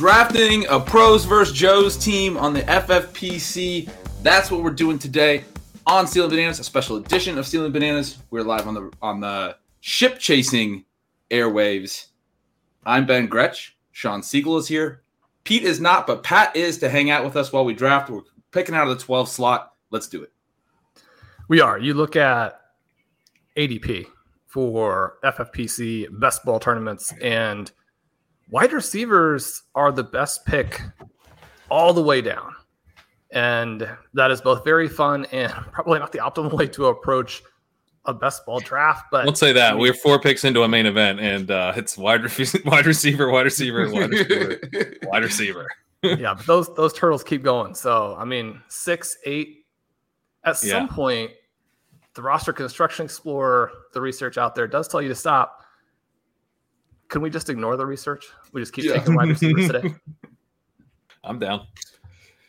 Drafting a pros versus Joe's team on the FFPC. That's what we're doing today on Stealing Bananas, a special edition of Stealing Bananas. We're live on the on the ship chasing airwaves. I'm Ben Gretch. Shawn Siegele is here. Pete is not, but Pat is to hang out with us while we draft. We're picking out of the 12 slot. Let's do it. We are. You look at ADP for FFPC best ball tournaments and wide receivers are the best pick all the way down. And that is both very fun and probably not the optimal way to approach a best ball draft. But let's say that we're four picks into a main event, and uh, it's wide, re- wide receiver, wide receiver, wide receiver, wide receiver. yeah, but those those turtles keep going. So I mean, six, eight. At some yeah. point, the roster construction explorer, the research out there does tell you to stop can we just ignore the research? We just keep yeah. taking wide receivers today. I'm down.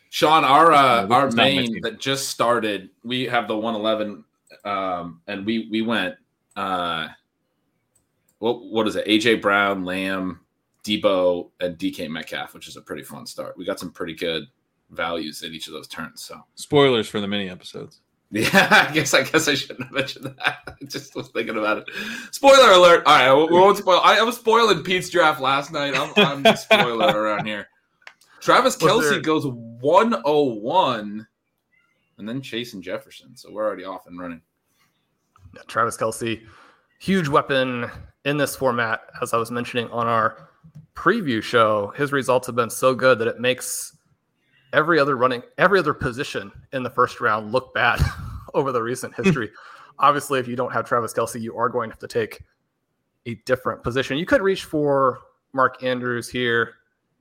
Sean, our uh, our main that just started, we have the 111, um, and we we went. Uh, what what is it? AJ Brown, Lamb, Deebo, and DK Metcalf, which is a pretty fun start. We got some pretty good values at each of those turns. So spoilers for the mini episodes. Yeah, I guess I guess I shouldn't have mentioned that. I just was thinking about it. Spoiler alert! All right, we won't spoil. I, I was spoiling Pete's draft last night. I'm, I'm the spoiler around here. Travis Kelce goes 101, and then Chase and Jefferson. So we're already off and running. Yeah, Travis Kelce, huge weapon in this format. As I was mentioning on our preview show, his results have been so good that it makes every other running, every other position in the first round look bad over the recent history. Obviously, if you don't have Travis Kelce, you are going to have to take a different position. You could reach for Mark Andrews here.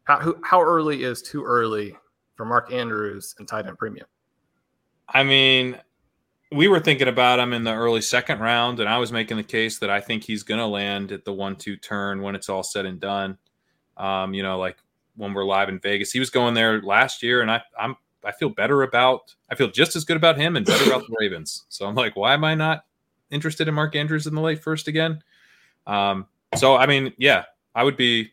How, how early is too early for Mark Andrews and tight end premium? I mean, we were thinking about him in the early second round, and I was making the case that I think he's going to land at the one-two turn when it's all said and done. Um, you know, like when we're live in Vegas. He was going there last year, and I, I'm I feel better about I feel just as good about him and better about the Ravens. So I'm like, why am I not interested in Mark Andrews in the late first again? Um, so I mean, yeah, I would be.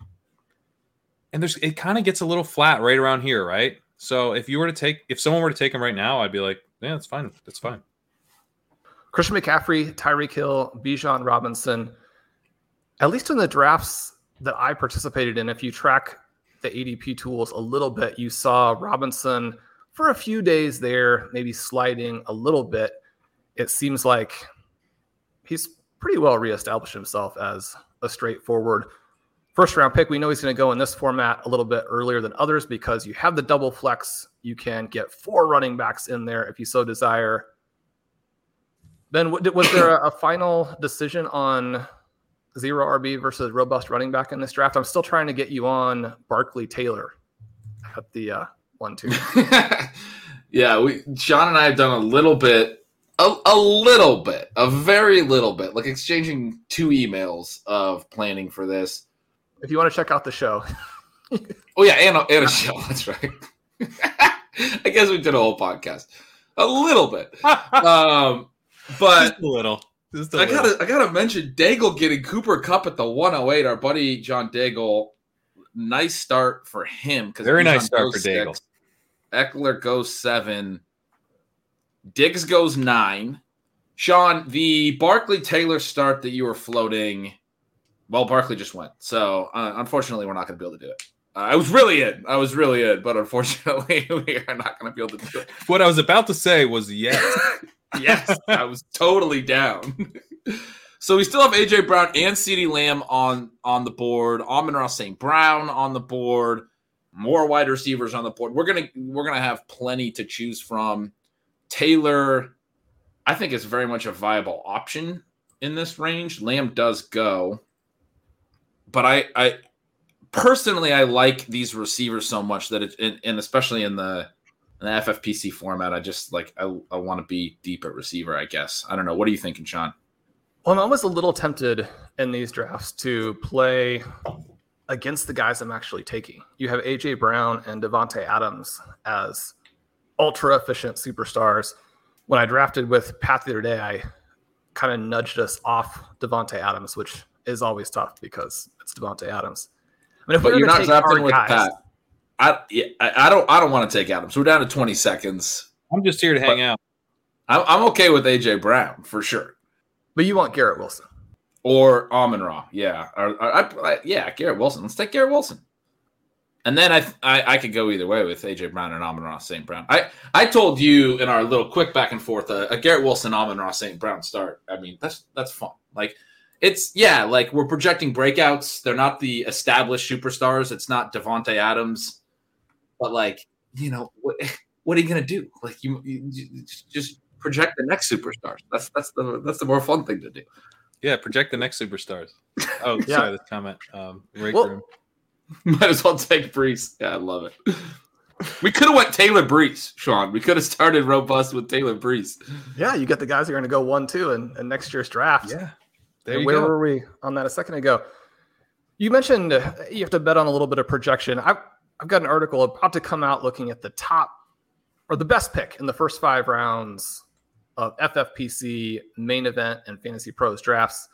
And there's it kind of gets a little flat right around here, right? So if you were to take if someone were to take him right now, I'd be like, yeah, that's fine. That's fine. Christian McCaffrey, Tyreek Hill, Bijan Robinson. At least in the drafts that I participated in, if you track the ADP tools a little bit, you saw Robinson for a few days there, maybe sliding a little bit. It seems like he's pretty well reestablished himself as a straightforward first round pick. We know he's going to go in this format a little bit earlier than others because you have the double flex. You can get four running backs in there if you so desire. Ben, was there a, final decision on zero RB versus robust running back in this draft. I'm still trying to get you on Barkley Taylor at the uh, one two. yeah, we John and I have done a little bit, a, a little bit, a very little bit, like exchanging two emails of planning for this. If you want to check out the show. oh yeah, and a, and a show. That's right. I guess we did a whole podcast. A little bit. Um, but Just a little Just a I little. gotta I gotta mention Daigle getting Cooper Kupp at the 108. Our buddy John Daigle, nice start for him. Because Very nice start for Daigle. Ekeler goes seven. Diggs goes nine. Sean, the Barkley Taylor start that you were floating, well, Barkley just went. So uh, unfortunately, we're not going to be able to do it. Uh, I was really in. I was really in, but unfortunately, we are not going to be able to do it. What I was about to say was yes. yes, I was totally down. so we still have AJ Brown and CeeDee Lamb on on the board. Amon-Ra St. Brown on the board. More wide receivers on the board. We're gonna we're gonna have plenty to choose from. Taylor, I think is very much a viable option in this range. Lamb does go, but I I personally I like these receivers so much that it and, and especially in the in the FFPC format, I just like I, I want to be deep at receiver. I guess I don't know. What are you thinking, Sean? Well, I'm always a little tempted in these drafts to play against the guys I'm actually taking. You have AJ Brown and Davante Adams as ultra efficient superstars. When I drafted with Pat the other day, I kind of nudged us off Davante Adams, which is always tough because it's Davante Adams. I mean, if But we're you're not drafting with guys- Pat. I, yeah, I I don't I don't want to take Adams. We're down to 20 seconds. I'm just here to hang out. I'm, I'm okay with AJ Brown for sure. but you want Garrett Wilson. Or Amon Ra. Yeah, or, or- I, I- yeah, Garrett Wilson. Let's take Garrett Wilson. And then I, I I could go either way with AJ Brown and Amon Ra St. Brown. I I told you in our little quick back and forth uh, a Garrett Wilson Amon Ra St. Brown start. I mean that's that's fun. Like it's yeah, like we're projecting breakouts. They're not the established superstars. It's not Davante Adams, but like you know what what are you gonna do? Like you, you, you just project the next superstars. That's that's the that's the more fun thing to do. Yeah, project the next superstars. Oh, Yeah. sorry, this comment. Um, break Well- room. Might as well take Breece. Yeah, I love it. We could have went Taylor Breece, Sean. We could have started robust with Taylor Breece. Yeah, you get the guys who are going to go one, two and, in next year's draft. Yeah, there you where go. were we on that a second ago? You mentioned uh, you have to bet on a little bit of projection. I've, I've got an article about to come out looking at the top or the best pick in the first five rounds of FFPC main event and Fantasy Pros drafts.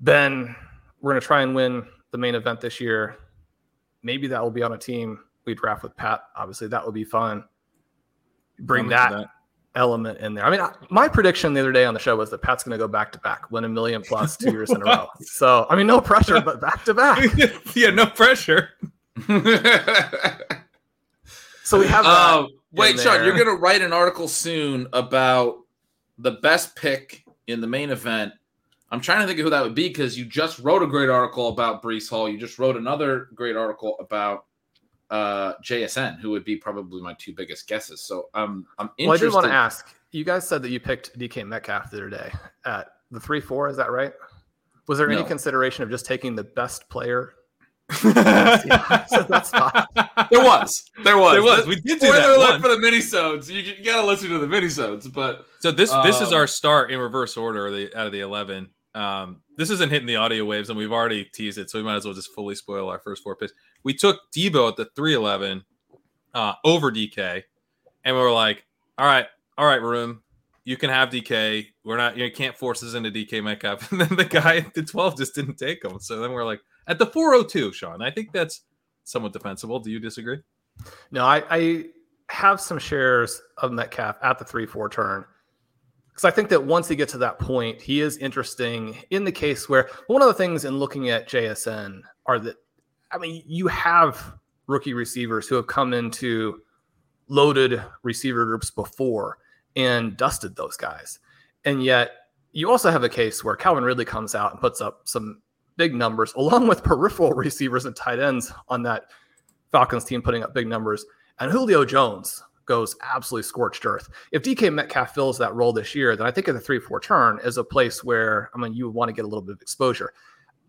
Ben, we're going to try and win the main event this year. Maybe that will be on a team we draft with Pat. Obviously, that would be fun. Bring I'm that, element in there. I mean, I- my prediction the other day on the show was that Pat's going to go back to back, win a million plus two years in a row. So, I mean, no pressure, but back to back. yeah, no pressure. So we have that. Um, wait, in Sean, you're going to write an article soon about the best pick in the main event. I'm trying to think of who that would be because you just wrote a great article about Breece Hall. You just wrote another great article about uh, JSN, who would be probably my two biggest guesses. So um, I'm well, I interested. did want to ask. You guys said that you picked DK Metcalf the other day at the three four. Is that right? Was there any consideration of just taking the best player? Yeah, so that's fine. There was, there was, There was. We did do Spoiler that alert for the minisodes. You, you got to listen to the minisodes, but So this this is Um, our start in reverse order the, out of the eleven. Um, this isn't hitting the audio waves, and we've already teased it, so we might as well just fully spoil our first four picks. We took Deebo at the three eleven uh, over DK, and we were like, "All right, all right, room, you can have DK. We're not you can't force us into DK Metcalf." And then the guy at the twelve just didn't take him. So then we're like, at the four hundred two, Sean. I think that's somewhat defensible. Do you disagree? No, I, I have some shares of Metcalf at the three four turn because I think that once he gets to that point, he is interesting in the case where one of the things in looking at JSN are that I mean you have rookie receivers who have come into loaded receiver groups before and dusted those guys, and yet you also have a case where Calvin Ridley comes out and puts up some big numbers along with peripheral receivers and tight ends on that Falcons team putting up big numbers, and Julio Jones goes absolutely scorched earth. If DK Metcalf fills that role this year, then I think at the three four turn is a place where I mean you would want to get a little bit of exposure.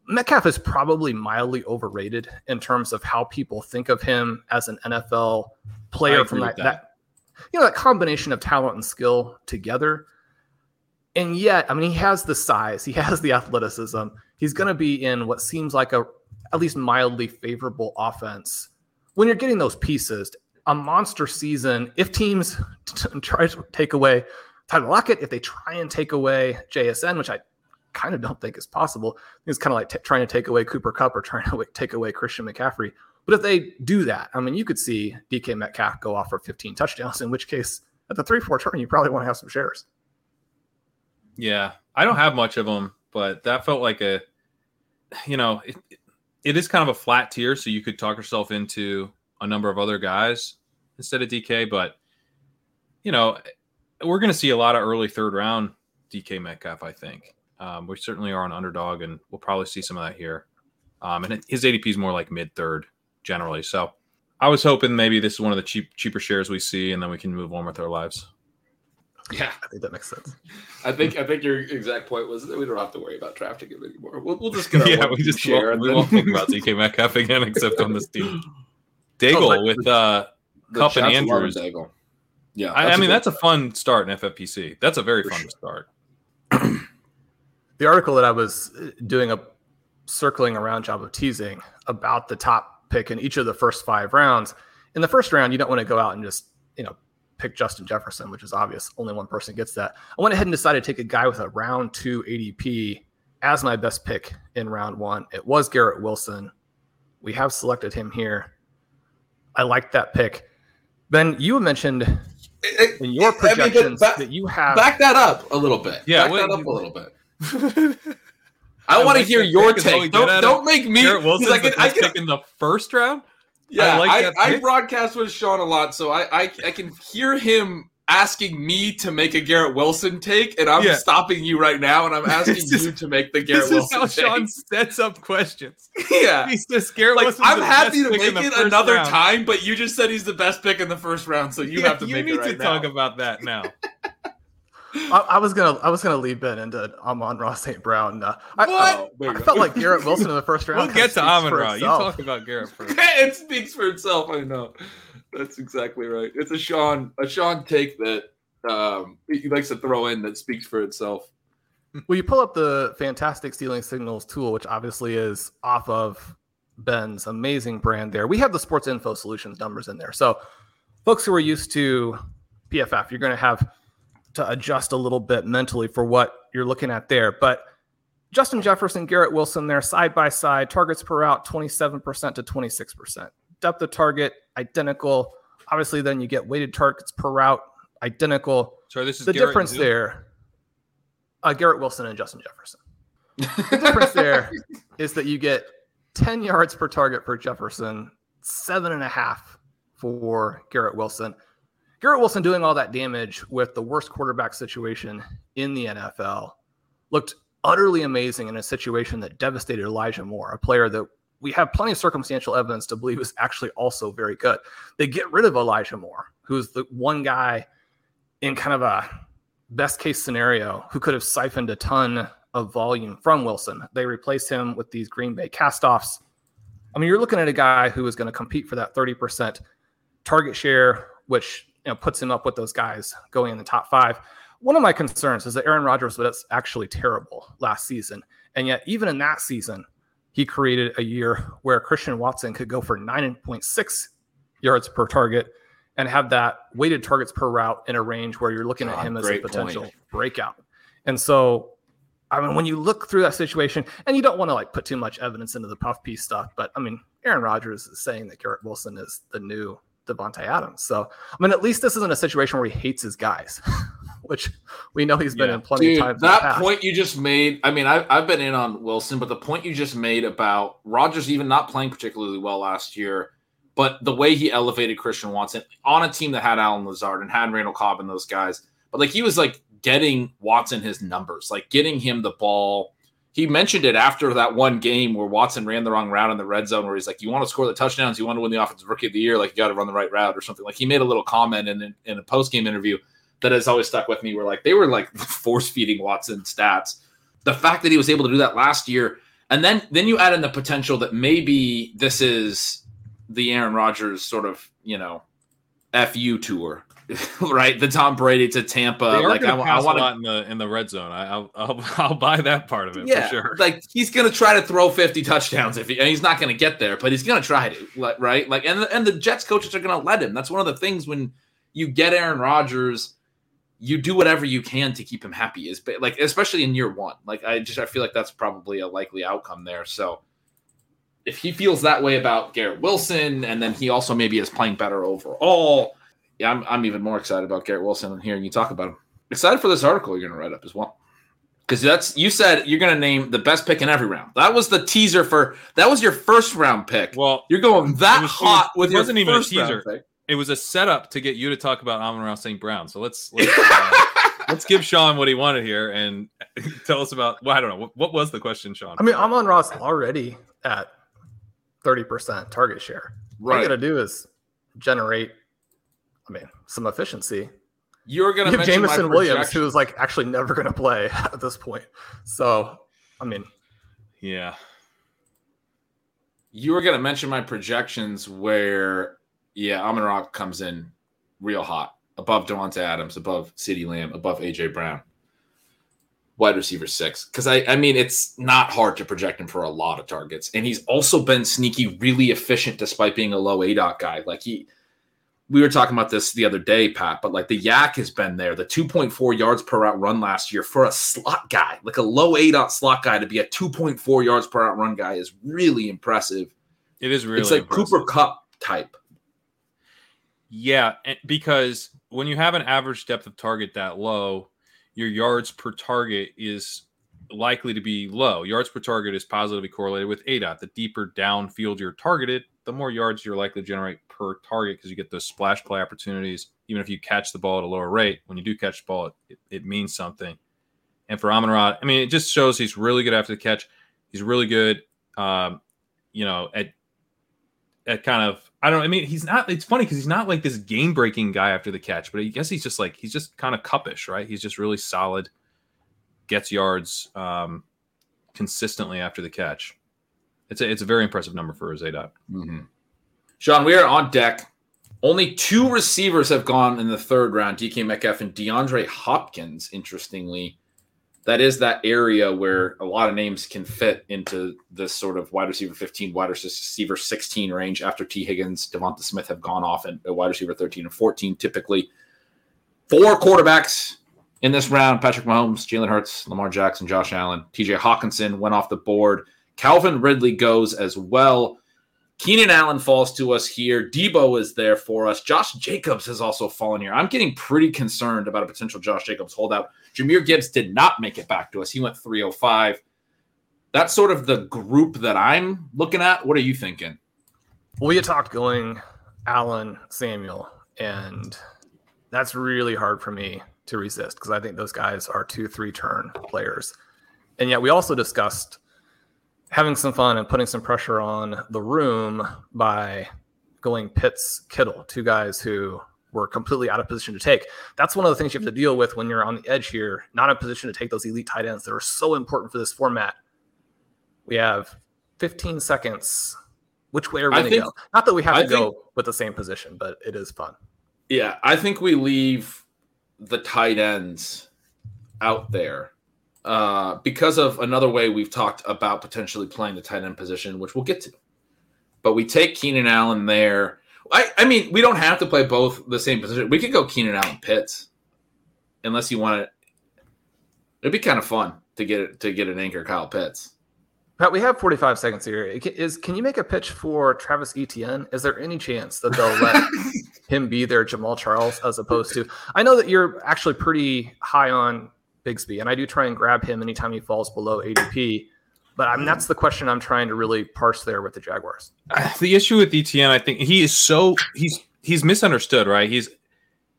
Metcalf is probably mildly overrated in terms of how people think of him as an NFL player from that, that. that. you know that combination of talent and skill together. And yet, I mean, he has the size, he has the athleticism. He's going to be in what seems like a at least mildly favorable offense. When you're getting those pieces, a monster season, if teams t- try to take away Tyler Lockett, if they try and take away JSN, which I kind of don't think is possible, it's kind of like t- trying to take away Cooper Kupp or trying to take away Christian McCaffrey. But if they do that, I mean, you could see DK Metcalf go off for 15 touchdowns, in which case, at the 3 4 turn, you probably want to have some shares. Yeah. I don't have much of them, but that felt like a, you know, it, it is kind of a flat tier. So you could talk yourself into a number of other guys instead of DK. But, you know, we're going to see a lot of early third round DK Metcalf, I think. Um, we certainly are an underdog, and we'll probably see some of that here. Um, and his ADP is more like mid third generally. So I was hoping maybe this is one of the cheap cheaper shares we see, and then we can move on with our lives. Yeah, I think that makes sense. I think I think your exact point was that we don't have to worry about drafting him anymore. We'll, we'll just get our yeah, one we just share. won't, and we won't think about DK Metcalf again, except on this team. Daigle Oh, but- with uh, Kupp and shots of Andrews. Daigle. Yeah, I, I a mean good that's a fun start in FFPC. That's a very For fun sure. start. the article that I was uh, doing a circling around job of teasing about the top pick in each of the first five rounds. In the first round, you don't want to go out and just, you know, pick Justin Jefferson, which is obvious. Only one person gets that. I went ahead and decided to take a guy with a round two ADP as my best pick in round one. It was Garrett Wilson. We have selected him here. I like that pick. Ben, you mentioned in your I mean, but projections back- that you have Back that up a little bit. Yeah, back what- that up a little bit. I I want to hear your pick, is all we take. Don't, don't make me. Garrett Wilson's because I the can, I can, pick in the first round. Yeah, I like I, that I, broadcast with Sean a lot, so I, I I can hear him asking me to make a Garrett Wilson take, and I'm Yeah. stopping you right now, and I'm asking is- you to make the Garrett Wilson. This is Wilson how take. Sean sets up questions. yeah. He says Garrett Like Wilson's I'm happy to make it another round. time, but you just said he's the best pick in the first round, so you Yeah, have to you make need it right to talk about that now. I, I was gonna I was gonna lead Ben into Amon-Ra St. Brown. Uh, I, What? I- There you I felt like Garrett Wilson in the first round. we'll get to speaks Amon for Ra. You itself. talk about Garrett first. it speaks for itself. I know. That's exactly right. It's a Sean a Sean take that um, he likes to throw in that speaks for itself. Well, you pull up the fantastic stealing signals tool, which obviously is off of Ben's amazing brand there. We have the sports info solutions numbers in there. So, folks who are used to PFF, you're going to have to adjust a little bit mentally for what you're looking at there. But Justin Jefferson, Garrett Wilson there side by side, targets per route 27% to 26%. Depth of target identical. Obviously, then you get weighted targets per route identical Sorry, this is the Garrett difference there uh, garrett wilson and justin jefferson the difference there is that you get 10 yards per target for jefferson seven and a half for garrett wilson garrett wilson doing all that damage with the worst quarterback situation in the nfl looked utterly amazing in a situation that devastated elijah moore a player that we have plenty of circumstantial evidence to believe is actually also very good they get rid of elijah moore who's the one guy in kind of a best case scenario who could have siphoned a ton of volume from Wilson. They replaced him with these Green Bay castoffs. I mean, you're looking at a guy who is going to compete for that 30% target share, which you know puts him up with those guys going in the top five. One of my concerns is that Aaron Rodgers was actually terrible last season. And yet, even in that season, he created a year where Christian Watson could go for 9.6 yards per target and have that weighted targets per route in a range where you're looking at him as a potential point. breakout. And so, I mean, when you look through that situation, and you don't want to like put too much evidence into the puff piece stuff, but I mean, Aaron Rodgers is saying that Garrett Wilson is the new Davante Adams. So, I mean, at least this isn't a situation where he hates his guys, which we know he's been Yeah. in plenty Dude, of times. that past. point you just made. I mean, I, I've been in on Wilson, but the point you just made about Rodgers even not playing particularly well last year, but the way he elevated Christian Watson on a team that had Allen Lazard and had Randall Cobb and those guys, but like he was like getting Watson his numbers, like getting him the ball. He mentioned it after that one game where Watson ran the wrong route in the red zone, where he's like, "You want to score the touchdowns, you want to win the offensive rookie of the year, like you got to run the right route or something." Like he made a little comment in in a post game interview that has always stuck with me where like they were like force feeding Watson stats. The fact that he was able to do that last year, and then then you add in the potential that maybe this is the Aaron Rodgers sort of you know fu tour, right? The Tom Brady to Tampa. Like I, I want a to lot in the in the red zone. I, I'll, I'll I'll buy that part of it yeah, for sure. like he's gonna try to throw 50 touchdowns if he, and he's not gonna get there, but he's gonna try to, like, right? Like, and and the Jets coaches are gonna let him. That's one of the things when you get Aaron Rodgers, you do whatever you can to keep him happy. Is but like especially in year one. Like I just I feel like that's probably a likely outcome there. So if he feels that way about Garrett Wilson, and then he also maybe is playing better overall, yeah, I'm I'm even more excited about Garrett Wilson and hearing you talk about him. Excited for this article you're going to write up as well. Because that's you said you're going to name the best pick in every round. That was the teaser for that was your first round pick. Well, you're going that was, hot it with wasn't your even a first round teaser. pick. It was a setup to get you to talk about Amon-Ra St. Brown. So let's let's, uh, let's give Sean what he wanted here and tell us about. Well, I don't know what, what was the question, Sean. I mean, Amon-Ra already at 30% target share. All Right. you got to do is generate, I mean, some efficiency. You're going to have Jameson Williams, who is like actually never going to play at this point. So, I mean, yeah, you were going to mention my projections where, yeah, Amon-Ra comes in real hot, above Davante Adams, above CeeDee Lamb, above AJ Brown, wide receiver six. Because I, I mean, it's not hard to project him for a lot of targets, and he's also been sneaky, really efficient despite being a low ADOT guy. Like he. We were talking about this the other day, Pat, but like the YAC has been there. The 2.4 yards per route run last year for a slot guy, like a low ADOT slot guy to be a 2.4 yards per route run guy is really impressive. it is really. it's like impressive. Cooper Kupp type. Yeah, because when you have an average depth of target that low, your yards per target is likely to be low. Yards per target is positively correlated with ADOT. The deeper downfield you're targeted, the more yards you're likely to generate per target because you get those splash play opportunities. Even if you catch the ball at a lower rate, when you do catch the ball, it, it means something. And for Amon Ra, I mean, it just shows he's really good after the catch. He's really good, um, you know, at at kind of I don't I mean he's not it's funny because he's not like this game breaking guy after the catch, but I guess he's just like he's just kind of cuppish, right? He's just really solid, gets yards um, consistently after the catch. It's a it's a very impressive number for his ADOT. Mm-hmm. Sean, we are on deck. Only two receivers have gone in the third round DK Metcalf and DeAndre Hopkins, interestingly. That is that area where a lot of names can fit into this sort of wide receiver 15, wide receiver 16 range after Tee Higgins, DeVonta Smith have gone off at wide receiver 13 and 14, typically. Four quarterbacks in this round Patrick Mahomes, Jalen Hurts, Lamar Jackson, Josh Allen, TJ Hockenson went off the board. Calvin Ridley goes as well. Keenan Allen falls to us here. Deebo is there for us. Josh Jacobs has also fallen here. I'm getting pretty concerned about a potential Josh Jacobs holdout. Jahmyr Gibbs did not make it back to us. He went 305. That's sort of the group that I'm looking at. What are you thinking? we had talked going Allen, Samuel, and that's really hard for me to resist because I think those guys are two, three turn players. And yet we also discussed having some fun and putting some pressure on the room by going Pitts, Kittle, two guys who were completely out of position to take. That's one of the things you have to deal with when you're on the edge here, not in position to take those elite tight ends that are so important for this format. We have 15 seconds. Which way are we going to go? Not that we have I to go with the same position, but it is fun. Yeah, I think we leave the tight ends out there uh, because of another way we've talked about potentially playing the tight end position, which we'll get to. But we take Keenan Allen there. I, I mean, we don't have to play both the same position. We could go Keenan Allen Pitts, unless you want it. It'd be kind of fun to get to get an anchor Kyle Pitts. Pat, we have 45 seconds here. Is can you make a pitch for Travis Etienne? Is there any chance that they'll let him be their Jamaal Charles as opposed to? I know that you're actually pretty high on Bigsby, and I do try and grab him anytime he falls below ADP. But I mean, that's the question I'm trying to really parse there with the Jaguars. Uh, the issue with Etienne, I think he is so he's he's misunderstood, right? He's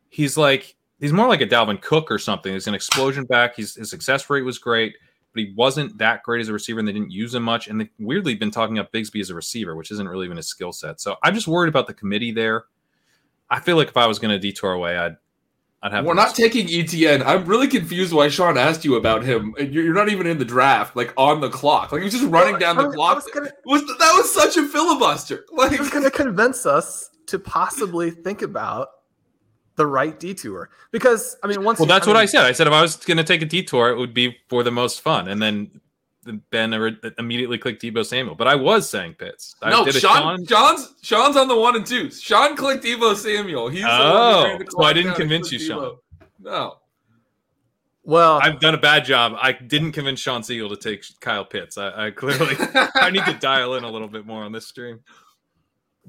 he's like he's more like a Dalvin Cook or something. He's an explosion back. He's, his success rate was great, but he wasn't that great as a receiver, and they didn't use him much. And they weirdly been talking up Bigsby as a receiver, which isn't really even his skill set. So I'm just worried about the committee there. I feel like if I was going to detour away, I'd I'd have. We're not taking Etienne. I'm really confused why Sean asked you about him. And You're you're not even in the draft, like on the clock. Like he was just running down I the clock. was gonna- Was that was such a filibuster? Like He was going to convince us to possibly think about the right detour because I mean, once Well, you- that's what mean, I said. I said if I was going to take a detour, it would be for the most fun, and then Ben immediately clicked Deebo Samuel. But I was saying Pitts. I no, did a Sean, Sean's Sean's on the one and two. Sean clicked Deebo Samuel. He's the one Oh, the so I didn't convince clicked you, Sean. No, Well, I've done a bad job. I didn't convince Shawn Siegele to take Kyle Pitts. I, I clearly I need to dial in a little bit more on this stream.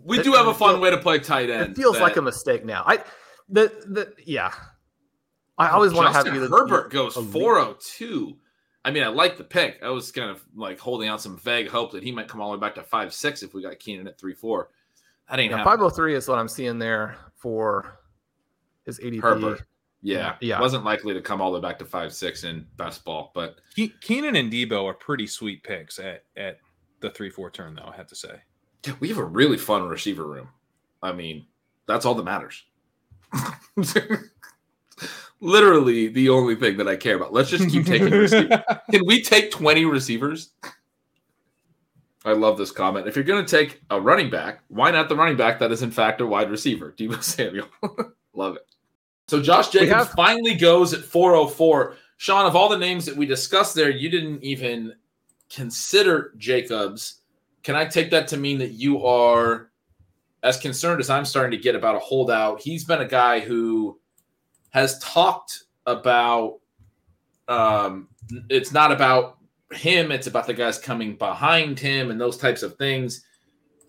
We do have a fun way to play tight end. it feels that- like a mistake now. I the the yeah. I oh, always want to have Justin you. Herbert goes elite. 402. I mean, I like the pick. I was kind of like holding out some vague hope that he might come all the way back to five six if we got Keenan at three four. That ain't Yeah, 503 is what I'm seeing there for his ADP. Herbert. Yeah, Yeah. Wasn't likely to come all the way back to five six in best ball, but Keenan and Deebo are pretty sweet picks at at the three four turn, though. I have to say. we have a really fun receiver room. I mean, that's all that matters. Literally the only thing that I care about. Let's just keep taking receivers. Can we take 20 receivers? I love this comment. If you're going to take a running back, why not the running back that is in fact a wide receiver? Deebo Samuel. love it. So Josh Jacobs have- finally goes at 404. Sean, of all the names that we discussed there, you didn't even consider Jacobs. Can I take that to mean that you are as concerned as I'm starting to get about a holdout? He's been a guy who has talked about um, it's not about him, it's about the guys coming behind him and those types of things.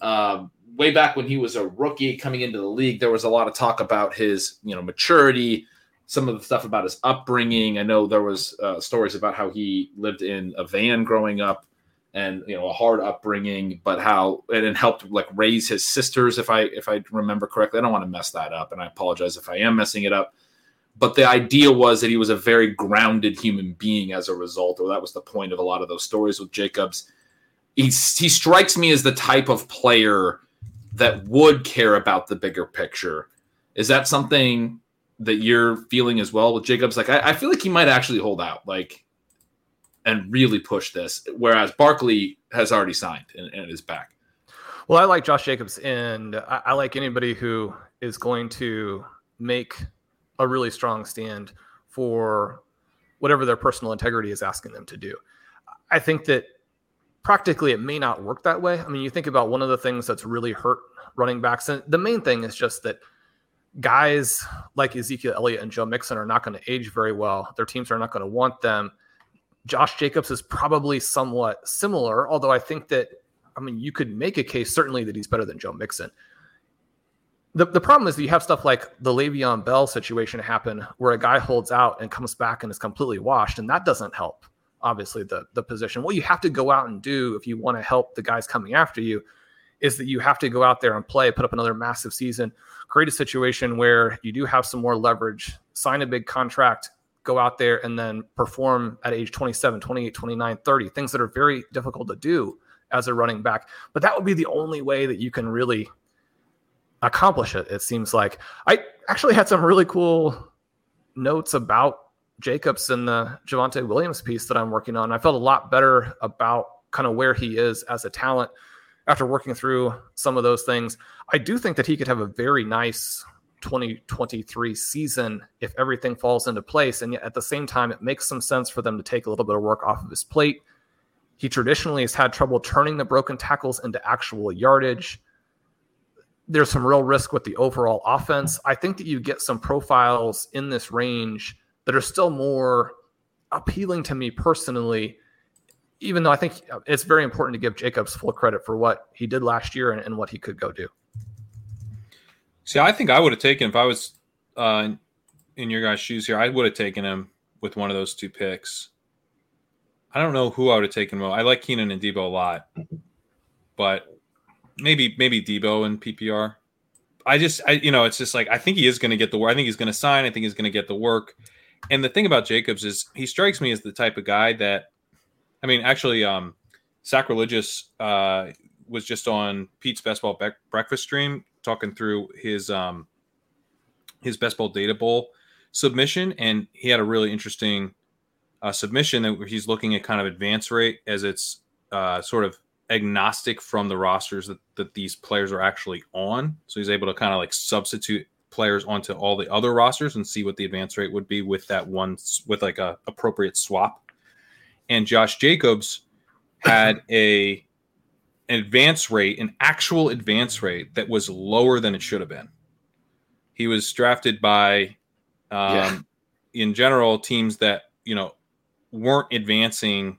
Um, way back when he was a rookie coming into the league, there was a lot of talk about his, you know, maturity, some of the stuff about his upbringing. I know there was uh, stories about how he lived in a van growing up and you know a hard upbringing but how and it helped like raise his sisters if i if i remember correctly i don't want to mess that up and i apologize if i am messing it up but the idea was that he was a very grounded human being as a result or that was the point of a lot of those stories with jacobs. He's he strikes me as the type of player that would care about the bigger picture. Is that something that you're feeling as well with jacobs? Like i, I feel like he might actually hold out like and really push this whereas barkley has already signed and, and is back. Well, I like Josh Jacobs, and I, I like anybody who is going to make a really strong stand for whatever their personal integrity is asking them to do. I think that practically it may not work that way. I mean, you think about one of the things that's really hurt running backs, and the main thing is just that guys like Ezekiel Elliott and Joe Mixon are not going to age very well. Their teams are not going to want them. Josh Jacobs is probably somewhat similar, although I think that I mean, you could make a case certainly that he's better than Joe Mixon. The, the problem is that you have stuff like the Le'Veon Bell situation happen where a guy holds out and comes back and is completely washed, and that doesn't help, obviously, the, the position. What you have to go out and do if you want to help the guys coming after you is that you have to go out there and play, put up another massive season, create a situation where you do have some more leverage, sign a big contract, go out there and then perform at age 27, 28, 29, 30, things that are very difficult to do as a running back. But that would be the only way that you can really accomplish it, it seems like. I actually had some really cool notes about Jacobs in the Javonte Williams piece that I'm working on. I felt a lot better about kind of where he is as a talent after working through some of those things. I do think that he could have a very nice 2023 season if everything falls into place. And yet at the same time, it makes some sense for them to take a little bit of work off of his plate. He traditionally has had trouble turning the broken tackles into actual yardage. There's some real risk with the overall offense. I think that you get some profiles in this range that are still more appealing to me personally, even though I think it's very important to give Jacobs full credit for what he did last year and, and what he could go do. See, I think I would have taken if I was uh, in your guys' shoes here. I would have taken him with one of those two picks. I don't know who I would have taken. Well, I like Keenan and Deebo a lot, but maybe maybe Deebo and PPR. I just, I you know, it's just like I think he is going to get the work. I think he's going to sign. I think he's going to get the work. And the thing about Jacobs is he strikes me as the type of guy that, I mean, actually, um, sacrilegious uh, was just on Pete's Best Ball Bre- breakfast stream talking through his um his Best Ball Data Bowl submission, and he had a really interesting uh, submission that he's looking at kind of advance rate as it's uh, sort of agnostic from the rosters that, that these players are actually on. So he's able to kind of like substitute players onto all the other rosters and see what the advance rate would be with that one with like a appropriate swap. And Josh Jacobs had a an advance rate, an actual advance rate that was lower than it should have been. He was drafted by, um, Yeah. in general, teams that you know, weren't advancing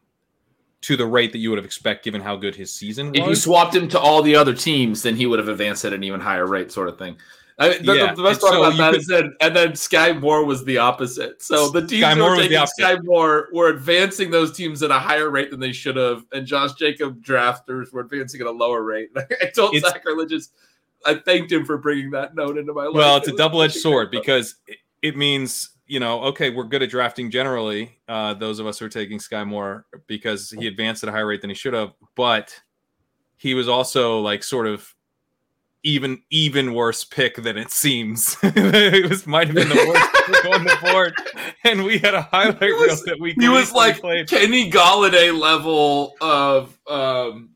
to the rate that you would have expect given how good his season was. If you swapped him to all the other teams, then he would have advanced at an even higher rate, sort of thing. I mean, the, Yeah, the best part so about that could- is that, and then Skyy Moore was the opposite. So the teams Skyy Moore were taking. Skyy Moore were advancing those teams at a higher rate than they should have, and Josh Jacob drafters were advancing at a lower rate. I told It's- sacrilegious. I thanked him for bringing that note into my life. well, it's It a double edged sword because it, it means, you know, okay, we're good at drafting generally, uh, those of us who are taking Skyy Moore because he advanced at a higher rate than he should have, but he was also like sort of even even worse pick than it seems. it was might have been the worst pick on the board, and we had a highlight He reel that we he was like played. Kenny Golladay level of um,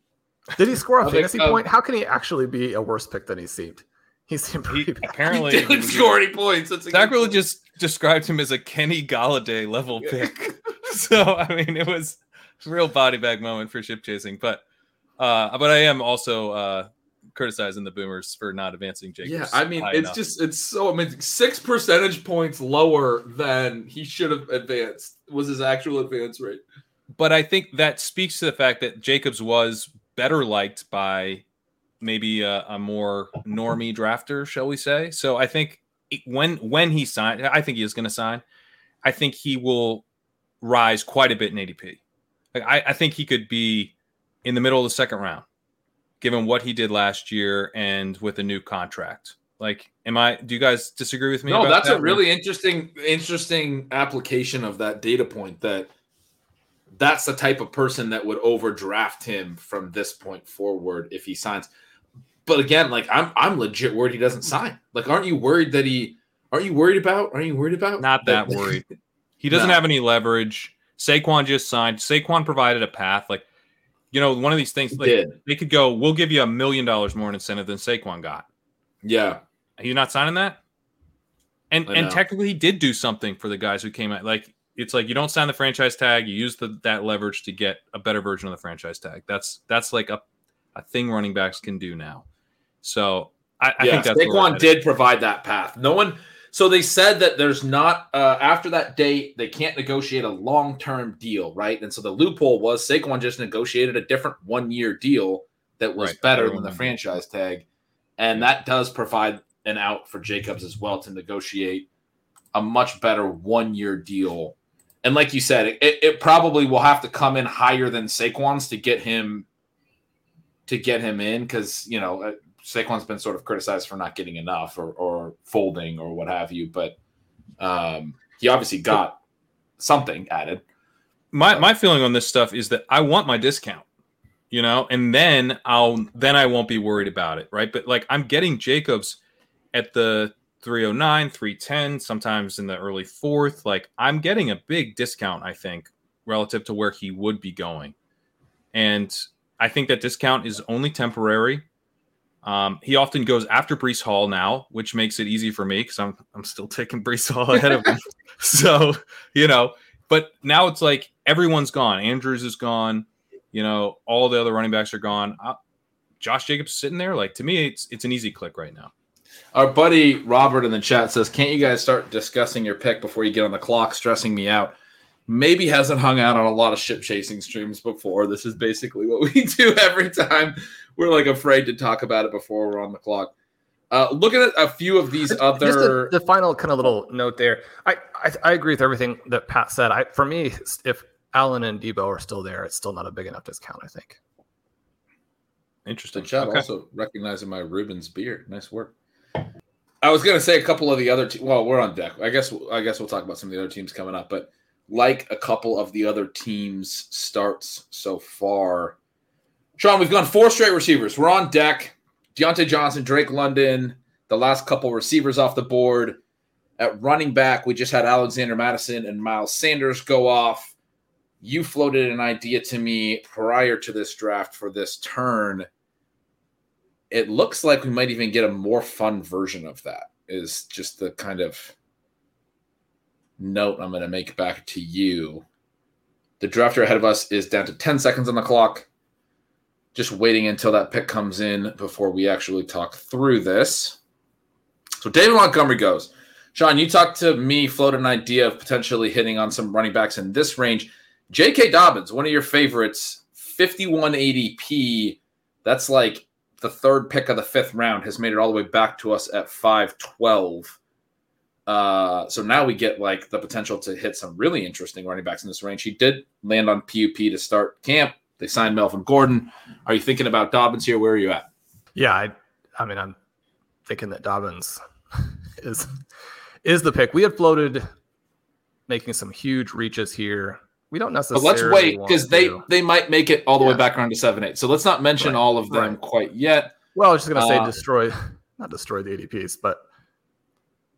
Did he score a I think, fantasy um, point? How can he actually be a worse pick than he seemed? He seemed He, bad. apparently, he he didn't was- score any points. That's a good Sacrilege point. just described him as a Kenny Golladay level pick. so I mean, it was a real body bag moment for ship chasing. But uh, but I am also uh, criticizing the Boomers for not advancing Jacobs. Yeah, I mean, it's enough. just it's so I mean Six percentage points lower than he should have advanced was his actual advance rate. But I think that speaks to the fact that Jacobs was better liked by maybe a, a more normie drafter, shall we say? So I think when when he signed, I think he is going to sign. I think he will rise quite a bit in ADP. Like, I, I think he could be in the middle of the second round, given what he did last year and with a new contract. Like, am I? Do you guys disagree with me? No, that's that? a really interesting interesting application of that data point. That that's the type of person that would overdraft him from this point forward if he signs. But again, like I'm I'm legit worried he doesn't sign. Like, aren't you worried that he? Aren't you worried about? Aren't you worried about? not that worried. He doesn't No. have any leverage. Saquon just signed. Saquon provided a path. Like, you know, one of these things, like they could go, we'll give you a million dollars more in incentive than Saquon got. Yeah. He's not signing that. And and technically he did do something for the guys who came out. Like it's like you don't sign the franchise tag, you use the, that leverage to get a better version of the franchise tag. That's that's like a, a thing running backs can do now. So I, I yeah, think that's Saquon did provide that path. No one. So they said that there's not uh, after that date they can't negotiate a long term deal, right? And so the loophole was Saquon just negotiated a different one year deal that was Right, better than the franchise tag, and that does provide an out for Jacobs as well to negotiate a much better one year deal. And like you said, it, it probably will have to come in higher than Saquon's to get him to get him in because you know uh, Saquon's been sort of criticized for not getting enough or, or folding or what have you, but um, he obviously got something added. my my feeling on this stuff is that I want my discount, you know, and then I'll then I won't be worried about it, right? But like I'm getting Jacobs at the 309, 310, sometimes in the early fourth. Like I'm getting a big discount, I think, relative to where he would be going. And I think that discount is only temporary. Um, he often goes after Breece Hall now, which makes it easy for me because I'm I'm still taking Breece Hall ahead of him. so, you know, but now it's like everyone's gone. Andrews is gone. You know, all the other running backs are gone. Uh, Josh Jacobs sitting there. Like to me, it's it's an easy click right now. Our buddy Robert in the chat says, "Can't you guys start discussing your pick before you get on the clock? Stressing me out." Maybe hasn't hung out on a lot of ship chasing streams before. This is basically what we do every time. We're like afraid to talk about it before we're on the clock. Uh, looking at a few of these Just other, the, the final kind of little note there. I, I I agree with everything that Pat said. I for me, if Allen and Deebo are still there, it's still not a big enough discount. I think. Interesting. The chat Okay. also recognizing my Rubens beard. Nice work. I was gonna say a couple of the other. Te- well, we're on deck. I guess. I guess we'll talk about some of the other teams coming up. But like a couple of the other teams' starts so far, Sean, we've gone four straight receivers. We're on deck. Diontae Johnson, Drake London, the last couple receivers off the board. At running back, we just had Alexander Mattison and Miles Sanders go off. You floated an idea to me prior to this draft for this turn it looks like we might even get a more fun version of that is just the kind of note i'm going to make back to you the drafter ahead of us is down to 10 seconds on the clock just waiting until that pick comes in before we actually talk through this so david montgomery goes Sean, you talked to me, floated an idea of potentially hitting on some running backs in this range. J.K. Dobbins, one of your favorites, 51 ADP. That's like the third pick of the fifth round, has made it all the way back to us at 512. Uh, so now we get like the potential to hit some really interesting running backs in this range. He did land on PUP to start camp. They signed Melvin Gordon. Are you thinking about Dobbins here? Where are you at? Yeah, I, I mean, I'm thinking that Dobbins is is the pick. We had floated making some huge reaches here. We don't necessarily. But let's wait because they to. they might make it all the Yeah. way back around to seven eight. So let's not mention Right, all of them right. quite yet. Well, I was just gonna say Uh, destroy, not destroy the ADPs, but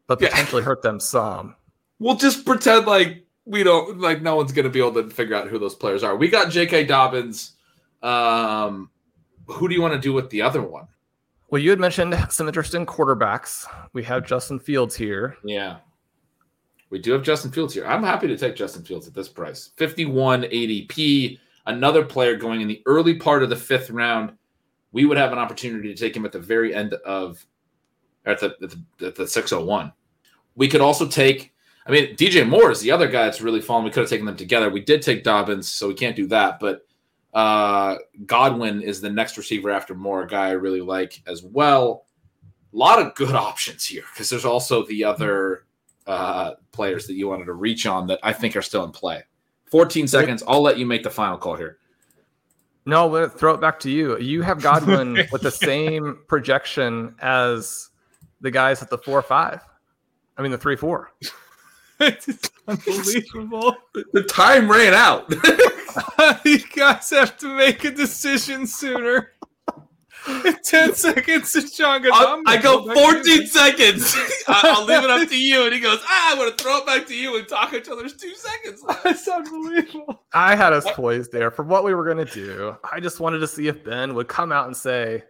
but Yeah. potentially hurt them some. We'll just pretend like we don't like no one's gonna be able to figure out who those players are. We got J.K. Dobbins. Um, who do you want to do with the other one? Well, you had mentioned some interesting quarterbacks. We have Justin Fields here. Yeah. We do have Justin Fields here. I'm happy to take Justin Fields at this price. 51 ADP, another player going in the early part of the fifth round. We would have an opportunity to take him at the very end of at the at the, at the 601. We could also take I mean DJ Moore is the other guy that's really fallen. We could have taken them together. We did take Dobbins, so we can't do that, but uh Godwin is the next receiver after Moore, a guy I really like as well. A lot of good options here because there's also the other uh, players that you wanted to reach on that I think are still in play. 14 seconds. I'll let you make the final call here. No, we'll throw it back to you. You have Godwin with the same projection as the guys at the four five. I mean the three four. it's unbelievable. The time ran out. you guys have to make a decision sooner. In 10 seconds, and Shawn I'll- I'm I gonna go back to you. 14 seconds. I- I'll leave it up to you. And he goes, ah, I'm going to throw it back to you and talk each other's two seconds. That's unbelievable. I had us poised there for what we were going to do. I just wanted to see if Ben would come out and say,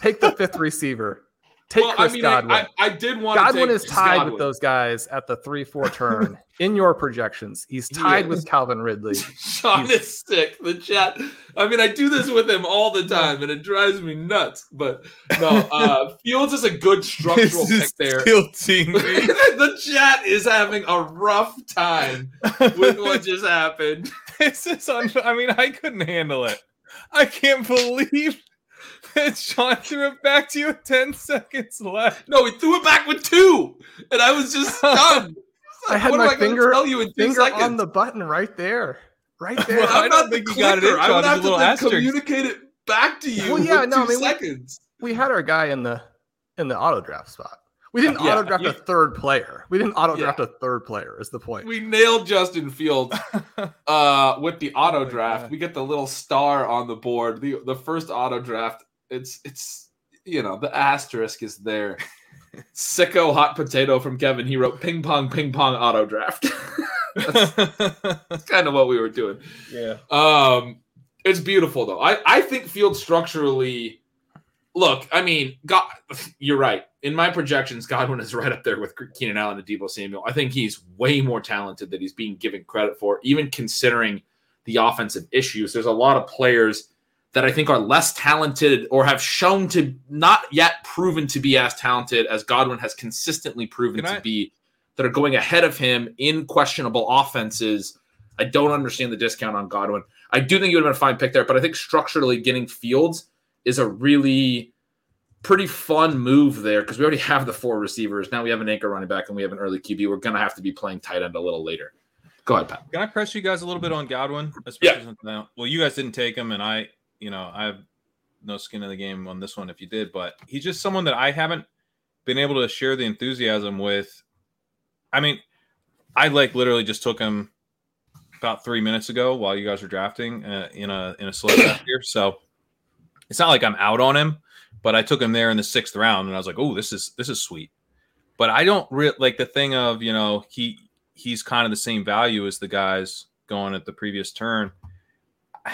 "Take the fifth receiver, take well, I Chris mean, I, Godwin." I, I did want Godwin is tied with those guys at the three-four turn in your projections. He's tied with Calvin Ridley. Shawn is sick. The chat. I mean, I do this with him all the time, and it drives me nuts. But no, uh, Fields is a good structural pick there. the chat is having a rough time with what just happened. this is un- I mean, I couldn't handle it. I can't believe that Shawn threw it back to you with 10 seconds left. No, he threw it back with two, and I was just stunned. I had what my am I gonna finger- tell you in two Finger seconds? on the button right there, right there. Well, I I'm don't not the think you got it in, clicker. I Shawn. would There's have to then communicate it back to you. Well, yeah, with no, two I mean, we- seconds. we had our guy in the in the auto draft spot. We didn't Yeah, auto draft yeah. a third player. We didn't auto Yeah. draft a third player. Is the point? We nailed Justin Fields uh, with the auto Oh draft. God. We get the little star on the board. The the first auto draft. It's it's you know the asterisk is there. Sicko hot potato from Kevin. He wrote ping pong ping pong auto draft. That's kind of what we were doing. yeah. Um, it's beautiful though. I I think Field structurally. Look, I mean, God, you're right. In my projections, Godwin is right up there with Keenan Allen and Deebo Samuel. I think he's way more talented than he's being given credit for, even considering the offensive issues. There's a lot of players that I think are less talented or have shown to not yet proven to be as talented as Godwin has consistently proven Can to I- be that are going ahead of him in questionable offenses. I don't understand the discount on Godwin. I do think it would have been a fine pick there, but I think structurally getting Fields is a really pretty fun move there because we already have the four receivers. Now we have an anchor running back and we have an early QB. We're going to have to be playing tight end a little later. Go ahead, Pat. Can I press you guys a little bit on Godwin? Especially Yeah. since now, well, you guys didn't take him, and I, you know, I have no skin in the game on this one if you did, but he's just someone that I haven't been able to share the enthusiasm with. I mean, I like literally just took him about three minutes ago while you guys were drafting uh, in a in a slow draft here, so it's not like I'm out on him, but I took him there in the sixth round, and I was like, oh, this is this is sweet. But I don't re- like the thing of you know he he's kind of the same value as the guys going at the previous turn.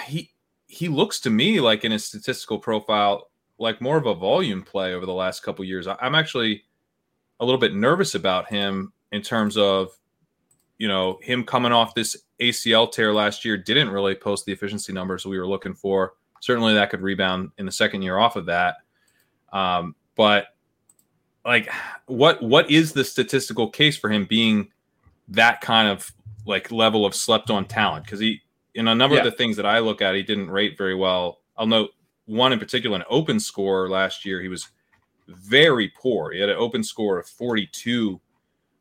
He he looks to me like in his statistical profile like more of a volume play over the last couple years. I, I'm actually a little bit nervous about him in terms of you know him coming off this ACL tear last year didn't really post the efficiency numbers we were looking for. Certainly that could rebound in the second year off of that. Um, but like what what is the statistical case for him being that kind of like level of slept on talent? Because he in a number yeah. of the things that I look at, he didn't rate very well. I'll note one in particular, an open score last year. He was very poor. He had an open score of 42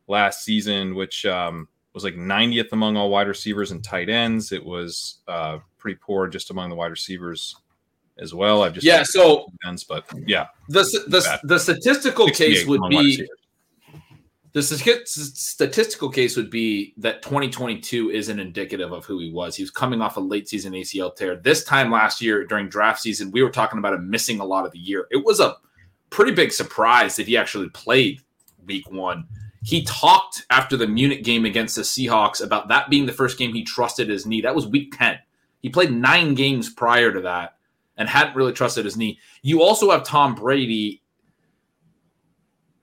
last season, which um, was like 90th among all wide receivers and tight ends. It was uh, pretty poor just among the wide receivers as well. I've just yeah. So ends, but yeah, the the, the statistical case would be the statistical case would be that 2022 isn't indicative of who he was. He was coming off a late season ACL tear. This time last year during draft season, we were talking about him missing a lot of the year. It was a pretty big surprise that he actually played week one. He talked after the Munich game against the Seahawks about that being the first game he trusted his knee. That was week 10. He played nine games prior to that and hadn't really trusted his knee. You also have Tom Brady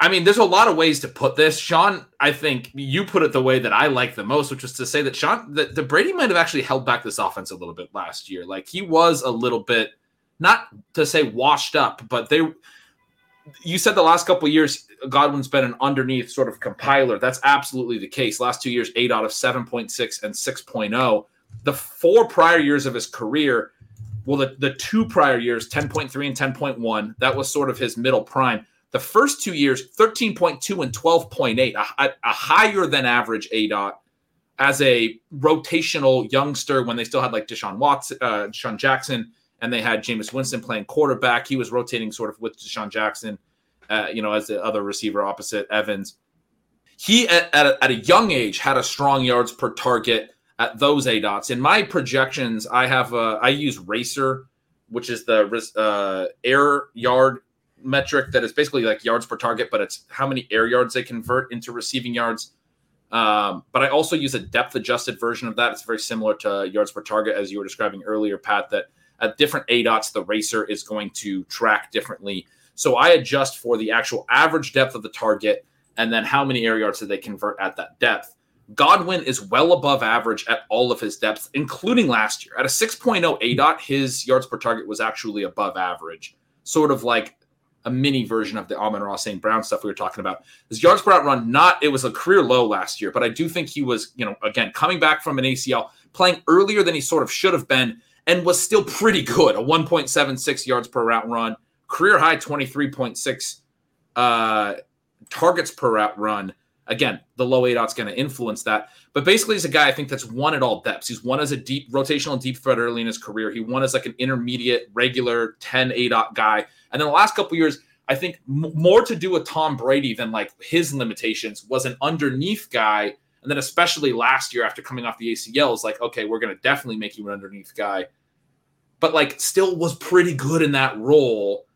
I mean, there's a lot of ways to put this. Shawn, I think you put it the way that I like the most, which was to say that Shawn, that the Brady might have actually held back this offense a little bit last year. Like he was a little bit, not to say washed up, but they. You said the last couple years Godwin's been an underneath sort of compiler. That's absolutely the case. Last two years, eight out of seven point six and six oh. The four prior years of his career, well, the, the two prior years, 10.3 and 10.1, that was sort of his middle prime the first two years, 13.2 and 12.8, a, a higher than average ADOT as a rotational youngster when they still had like Deshaun Watson, uh, DeSean Jackson, and they had Jameis Winston playing quarterback. He was rotating sort of with DeSean Jackson, uh, you know, as the other receiver opposite Evans. He at, at, a, at a young age had a strong yards per target at those ADOTs. In my projections, I have a, I use RACR, which is the uh, air yard metric that is basically like yards per target, but it's how many air yards they convert into receiving yards. Um, but I also use a depth adjusted version of that. It's very similar to yards per target, as you were describing earlier, Pat, that at different ADOTs, the RACR is going to track differently. So I adjust for the actual average depth of the target and then how many air yards did they convert at that depth. Godwin is well above average at all of his depths, including last year. At a 6.0 ADOT, his yards per target was actually above average, sort of like a mini version of the Amon-Ra St. Brown stuff we were talking about. His yards per route run, not it was a career low last year, but I do think he was, you know, again coming back from an ACL, playing earlier than he sort of should have been, and was still pretty good. A 1.76 yards per route run, career high 23.6 uh, targets per route run. Again, the low ADOT's going to influence that. But basically, he's a guy I think that's won at all depths. He's won as a deep rotational deep threat early in his career. He won as like an intermediate, regular 10 A dot guy. And then the last couple years, I think m- more to do with Tom Brady than like his limitations was an underneath guy. And then especially last year after coming off the ACL, is like, okay, we're going to definitely make you an underneath guy. But like still was pretty good in that role.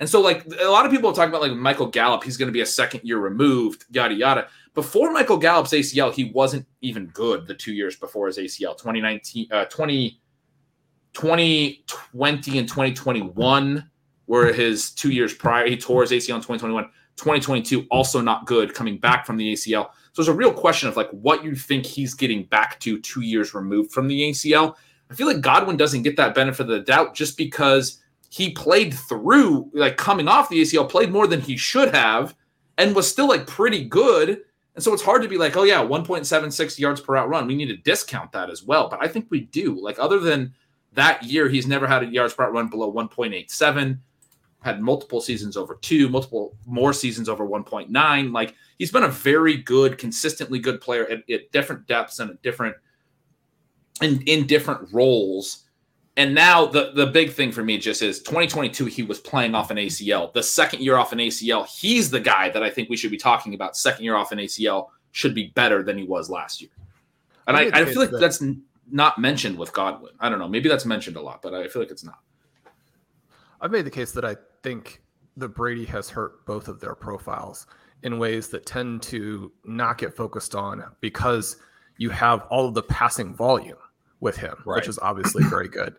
And so, like a lot of people talking about, like Michael Gallup, he's going to be a second year removed, yada yada. Before Michael Gallup's ACL, he wasn't even good. The two years before his ACL, 2019, uh, 20, 2020 and 2021 were his two years prior. He tore his ACL in 2021. 2022 also not good coming back from the ACL. So there's a real question of like what you think he's getting back to two years removed from the ACL. I feel like Godwin doesn't get that benefit of the doubt just because he played through, like coming off the ACL, played more than he should have, and was still like pretty good. And so it's hard to be like, oh yeah, 1.76 yards per route run. We need to discount that as well. But I think we do. Like other than that year, he's never had a yards per route run below 1.87. Had multiple seasons over two, multiple more seasons over 1.9. Like he's been a very good, consistently good player at, at different depths and at different in in different roles and now the the big thing for me just is 2022 he was playing off an ACL. The second year off an ACL, he's the guy that I think we should be talking about. Second year off an ACL should be better than he was last year. And I, I, feel like that, that's not mentioned with Godwin. I don't know. Maybe that's mentioned a lot, but I feel like it's not. I've made the case that I think the Brady has hurt both of their profiles in ways that tend to not get focused on because you have all of the passing volume with him, right. which is obviously very good.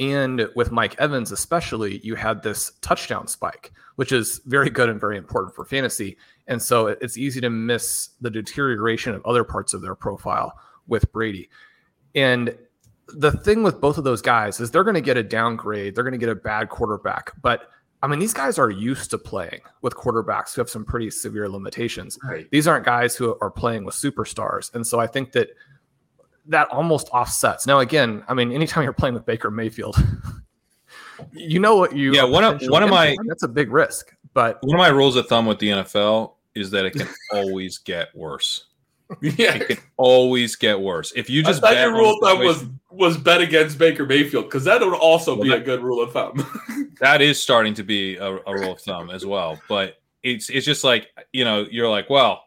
And with Mike Evans, especially, you had this touchdown spike, which is very good and very important for fantasy. And so it's easy to miss the deterioration of other parts of their profile with Brady. And the thing with both of those guys is they're going to get a downgrade, they're going to get a bad quarterback, but I mean, these guys are used to playing with quarterbacks who have some pretty severe limitations. Right. These aren't guys who are playing with superstars. And so I think that that almost offsets. Now, again, I mean, anytime you're playing with Baker Mayfield, you know what you Yeah, one of- one of my- that's a big risk. But One of my rules of thumb with the NFL is that it can always get worse. Yeah. It can always get worse. If you I just thought bet your rule the of thumb was was bet against Baker Mayfield because that would also Well, be that- a good rule of thumb. that is starting to be a, a rule of thumb as well. But it's it's just like you know you're like, well,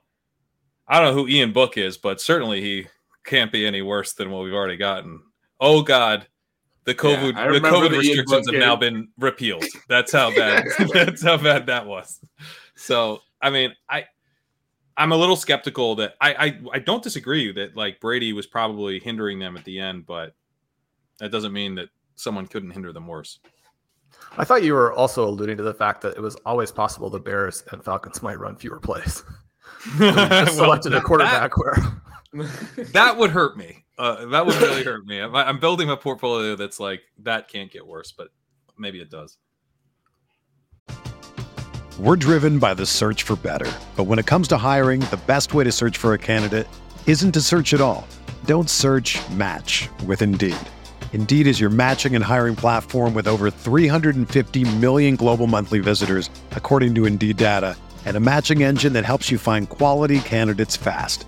I don't know who Ian Book is, but certainly he can't be any worse than what we've already gotten. Oh God, the COVID I the COVID the restrictions have now been repealed. That's how bad that's how bad that was. So I mean, I I'm a little skeptical that I, I I don't disagree that like Brady was probably hindering them at the end, but that doesn't mean that someone couldn't hinder them worse. I thought you were also alluding to the fact that it was always possible the Bears and Falcons might run fewer plays. Just selected a quarterback where That, that would hurt me. Uh, that would really hurt me. I'm, I'm building a portfolio that's like that can't get worse, but maybe it does. We're driven by the search for better. But when it comes to hiring, the best way to search for a candidate isn't to search at all. Don't search match with Indeed. Indeed is your matching and hiring platform with over 350 million global monthly visitors, according to Indeed data, and a matching engine that helps you find quality candidates fast.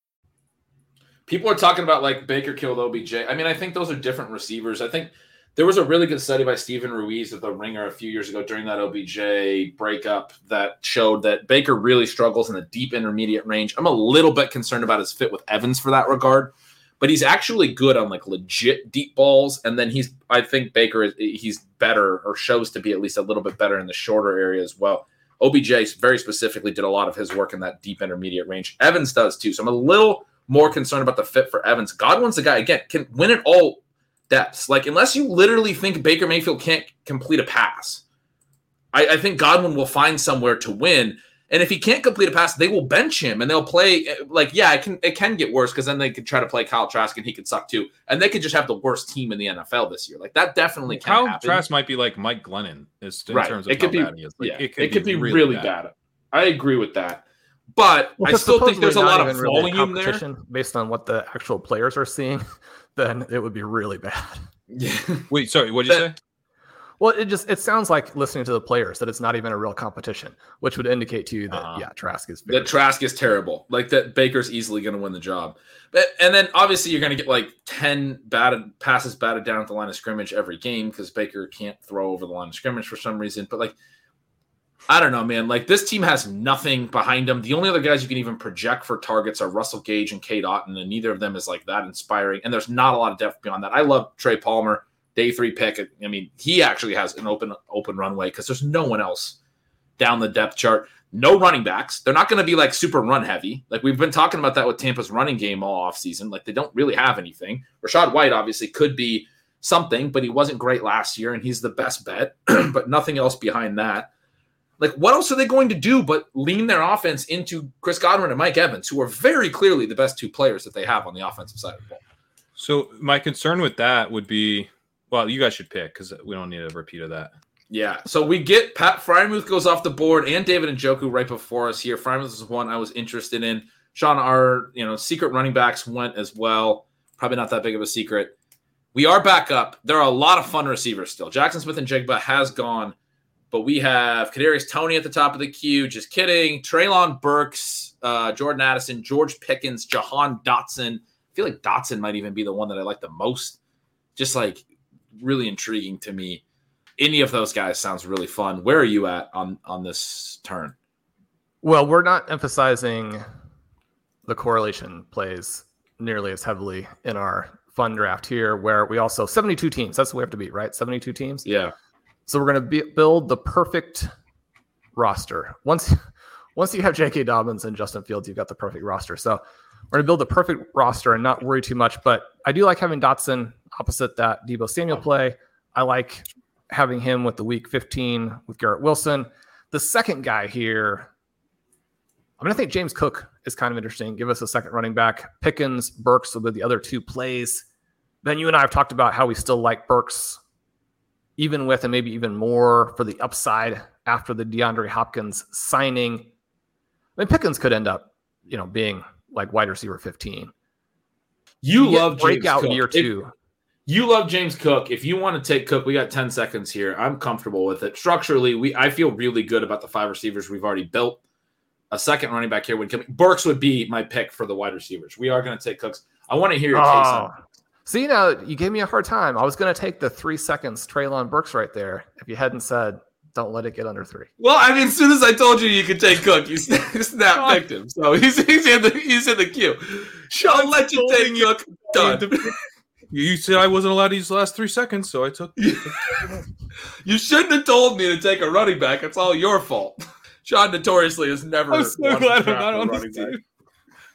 People are talking about like Baker killed OBJ. I mean, I think those are different receivers. I think there was a really good study by Steven Ruiz at the Ringer a few years ago during that OBJ breakup that showed that Baker really struggles in the deep intermediate range. I'm a little bit concerned about his fit with Evans for that regard, but he's actually good on like legit deep balls. And then he's, I think Baker is he's better or shows to be at least a little bit better in the shorter area as well. OBJ very specifically did a lot of his work in that deep intermediate range. Evans does too. So I'm a little more concerned about the fit for Evans. Godwin's the guy again can win at all depths. Like unless you literally think Baker Mayfield can't complete a pass, I, I, think Godwin will find somewhere to win. And if he can't complete a pass, they will bench him and they'll play eh, like yeah, it can it can get worse because then they could try to play Kyle Trask and he could suck too, and they could just have the worst team in the NFL this year. Like that definitely can Kyle happen. Trask might be like Mike Glennon is in right. terms of it could be, bad he is. Like, yeah, it could, be, really, really bad. I agree with that. But Well, I still think there's a lot of even really volume there. based on what the actual players are seeing, then it would be really bad. Yeah. Wait, sorry, what did you That- say? Well, it just it sounds like listening to the players that it's not even a real competition, which would indicate to you that Uh-huh. yeah, Trask is very that Trask is terrible. Like that Baker's easily going to win the job. But and then obviously you're going to get like 10 batted passes batted down at the line of scrimmage every game cuz Baker can't throw over the line of scrimmage for some reason. But like I don't know, man. Like this team has nothing behind them. The only other guys you can even project for targets are Russell Gage and Cade Otton, and neither of them is like that inspiring. And there's not a lot of depth beyond that. I love Trey Palmer, day three pick. I mean, he actually has an open open runway because there's no one else down the depth chart. No running backs. They're not going to be like super run heavy. Like we've been talking about that with Tampa's running game all offseason. Like they don't really have anything. Rachaad White obviously could be something, but he wasn't great last year, and he's the best bet, but nothing else behind that. Like, what else are they going to do but lean their offense into Chris Godwin and Mike Evans, who are very clearly the best two players that they have on the offensive side of the ball? So my concern with that would be, well, you guys should pick because we don't need a repeat of that. Yeah. So we get Pat Freiermuth goes off the board and David Njoku right before us here. Freiermuth is one I was interested in. Shawn, our you know secret running backs went as well. Probably not that big of a secret. We are back up. There are a lot of fun receivers still. Jackson Smith-Njigba has gone, but we have Kadarius Toney at the top of the queue. Just kidding. Treylon Burks, uh, Jordan Addison, George Pickens, Jahan Dotson. I feel like Dotson might even be the one that I like the most. Just like really intriguing to me. Any of those guys sounds really fun. Where are you at on on this turn? Well, we're not emphasizing the correlation plays nearly as heavily in our fun draft here, where we also 72 teams. That's what we have to beat, right? 72 teams. Yeah. So we're going to build the perfect roster. Once once you have J.K. Dobbins and Justin Fields, you've got the perfect roster. So we're going to build the perfect roster and not worry too much. But I do like having Dotson opposite that Deebo Samuel play. I like having him with the week 15 with Garrett Wilson. The second guy here, I'm going to think James Cook is kind of interesting. Give us a second running back. Pickens, Burks will be the other two plays. Then you and I have talked about how we still like Burks, even with and maybe even more for the upside after the DeAndre Hopkins signing. I mean, Pickens could end up, you know, being like wide receiver 15. You, You get love James breakout Cook. year If- two. you love James Cook. If you want to take Cook, we got 10 seconds here. I'm comfortable with it. Structurally, we I feel really good about the five receivers we've already built. A second running back here would come. Burks would be my pick for the wide receivers. We are going to take Cooks. I want to hear your case on Oh. See, now you gave me a hard time. I was going to take the three seconds Treylon Burks right there if you hadn't said, don't let it get under three. Well, I mean, as soon as I told you you could take Cook, you snap, snap picked him. So he's, he's in the he's in the queue. I'll let you take Cook. Done. You said I wasn't allowed to use the last three seconds, so I took. You shouldn't have told me to take a running back. It's all your fault. Shawn notoriously has never. I'm so glad I'm not on this back. team.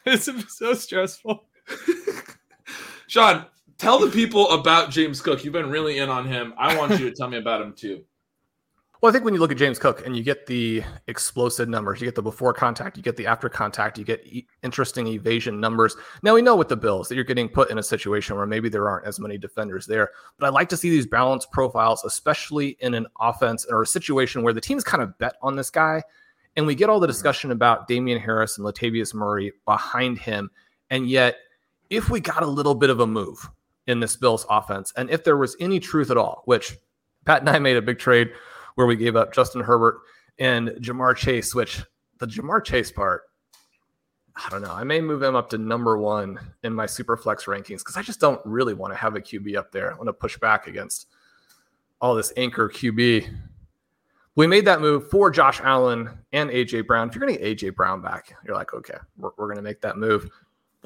It's so stressful. Shawn, tell the people about James Cook. You've been really in on him. I want you to tell me about him too. Well, I think when you look at James Cook and you get the explosive numbers, you get the before contact, you get the after contact, you get e- interesting evasion numbers. Now we know with the Bills that you're getting put in a situation where maybe there aren't as many defenders there, but I like to see these balanced profiles, especially in an offense or a situation where the team's kind of bet on this guy, and we get all the mm-hmm. discussion about Damien Harris and Latavius Murray behind him, and yet if we got a little bit of a move in this Bills offense, and if there was any truth at all, which Pat and I made a big trade where we gave up Justin Herbert and Ja'Marr Chase, which the Ja'Marr Chase part, I don't know. I may move him up to number one in my super flex rankings because I just don't really want to have a QB up there. I want to push back against all this anchor QB. We made that move for Josh Allen and AJ Brown. If you're going to get AJ Brown back, you're like, okay, we're, we're going to make that move.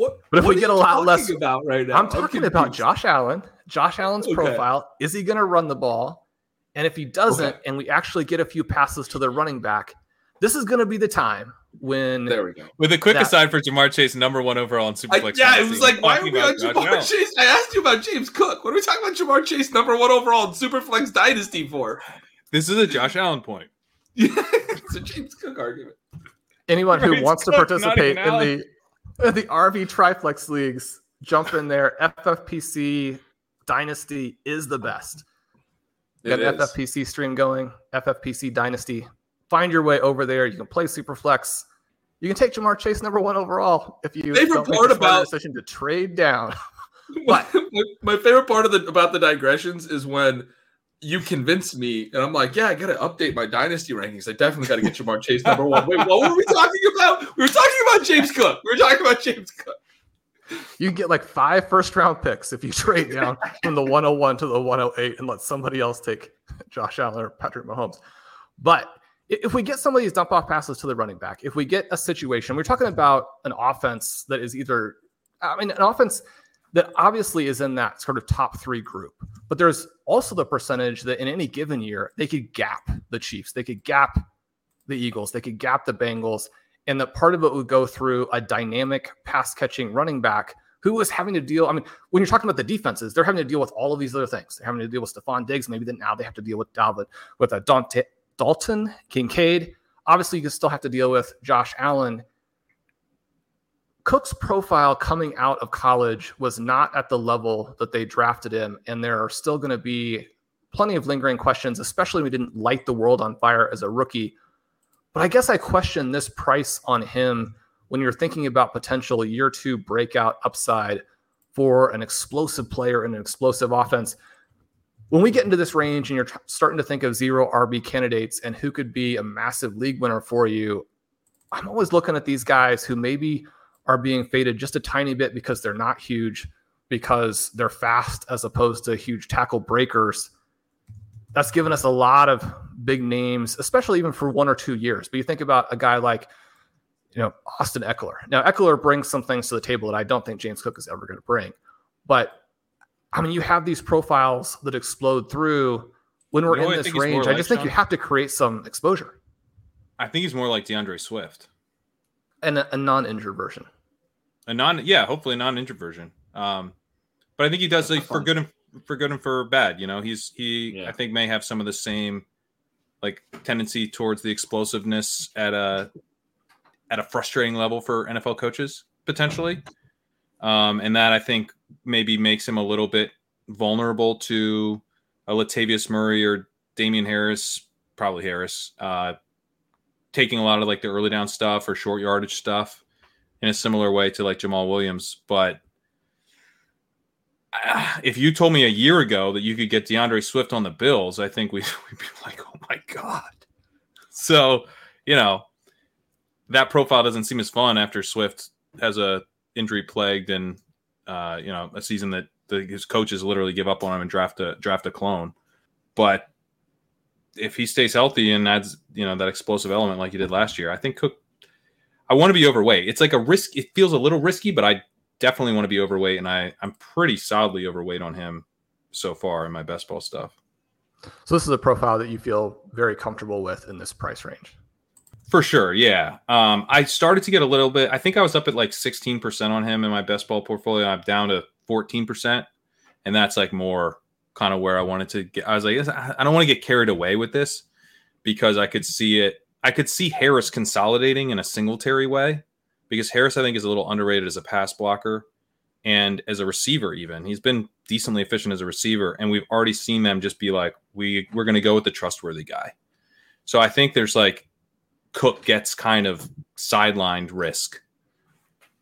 What? But if what we get a lot less- about right now, I'm talking about. Josh Allen. Josh Allen's Okay. profile. Is he going to run the ball? And if he doesn't, Okay. and we actually get a few passes to the running back, this is going to be the time when There we go. With a quick That- aside for Ja'Marr Chase, number one overall in I, Superflex. yeah, it was like, why are we on about Josh Ja'Marr Allen. Chase? I asked you about James Cook. What are we talking about Ja'Marr Chase, number one overall in Superflex Dynasty for? This is a Josh Allen point. it's a James Cook argument. anyone who Right, wants to Cook, not participate in the in the RV Triflex leagues, jump in there. FFPC Dynasty is the best. Got an. FFPC stream going, FFPC Dynasty. Find your way over there. You can play Superflex. You can take Ja'Marr Chase number one overall if you Favorite don't make the smart about- decision to trade down. my, my favorite part of the about the digressions is when you convince me and I'm like, yeah, I gotta update my dynasty rankings. I definitely gotta get Ja'Marr Chase number one. Wait, what were we talking about? We were talking about James Cook. We were talking about James Cook. You get like five first round picks if you trade down from the 101 to the 108 and let somebody else take Josh Allen or Patrick Mahomes. But if we get some of these dump off passes to the running back, if we get a situation, we're talking about an offense that is either, I mean, an offense that obviously is in that sort of top three group, but there's also the percentage that in any given year, they could gap the Chiefs, they could gap the Eagles, they could gap the Bengals, and that part of it would go through a dynamic pass catching running back who was having to deal. I mean, when you're talking about the defenses, they're having to deal with all of these other things. They're having to deal with Stefon Diggs. Maybe then now they have to deal with Dalvin, with a Dante, Dalton Kincaid. Obviously, you can still have to deal with Josh Allen. Cook's profile coming out of college was not at the level that they drafted him, and there are still going to be plenty of lingering questions, especially we didn't light the world on fire as a rookie. But I guess I question this price on him when you're thinking about potential year two breakout upside for an explosive player in an explosive offense. When we get into this range and you're t- starting to think of zero RB candidates and who could be a massive league winner for you, I'm always looking at these guys who maybe are being faded just a tiny bit because they're not huge, because they're fast as opposed to huge tackle breakers. That's given us a lot of big names, especially even for one or two years. But you think about a guy like, you know, Austin Ekeler. Now, Ekeler brings some things to the table that I don't think James Cook is ever going to bring. But I mean, you have these profiles that explode through when we're You know in this think he's more range. I like, just think Shawn? you have to create some exposure I think he's more like D'Andre Swift. And a, a non-injured version. A non, yeah, hopefully a non-injured version. Um, but I think he does like for good and for good and for bad. You know, he's he Yeah. I think may have some of the same like tendency towards the explosiveness at a at a frustrating level for NFL coaches potentially, um, and that I think maybe makes him a little bit vulnerable to a Latavius Murray or Damien Harris, probably Harris, uh, taking a lot of like the early down stuff or short yardage stuff in a similar way to like Jamaal Williams. But uh, if you told me a year ago that you could get D'Andre Swift on the Bills, I think we, we'd be like, oh my God. So, you know, that profile doesn't seem as fun after Swift has a injury plagued and, uh, you know, a season that the, his coaches literally give up on him and draft a draft a clone. But if he stays healthy and adds, you know, that explosive element like he did last year, I think Cook I want to be overweight. It's like a risk. It feels a little risky, but I definitely want to be overweight, and I I'm pretty solidly overweight on him so far in my best ball stuff. So this is a profile that you feel very comfortable with in this price range. For sure, yeah. Um, I started to get a little bit. I think I was up at like 16% on him in my best ball portfolio. I'm down to 14%, and that's like more kind of where I wanted to get. I was like, I don't want to get carried away with this because I could see it. I could see Harris consolidating in a Singletary way because Harris, I think, is a little underrated as a pass blocker and as a receiver. Even he's been decently efficient as a receiver, and we've already seen them just be like, we we're going to go with the trustworthy guy. So I think there's like Cook gets kind of sidelined risk,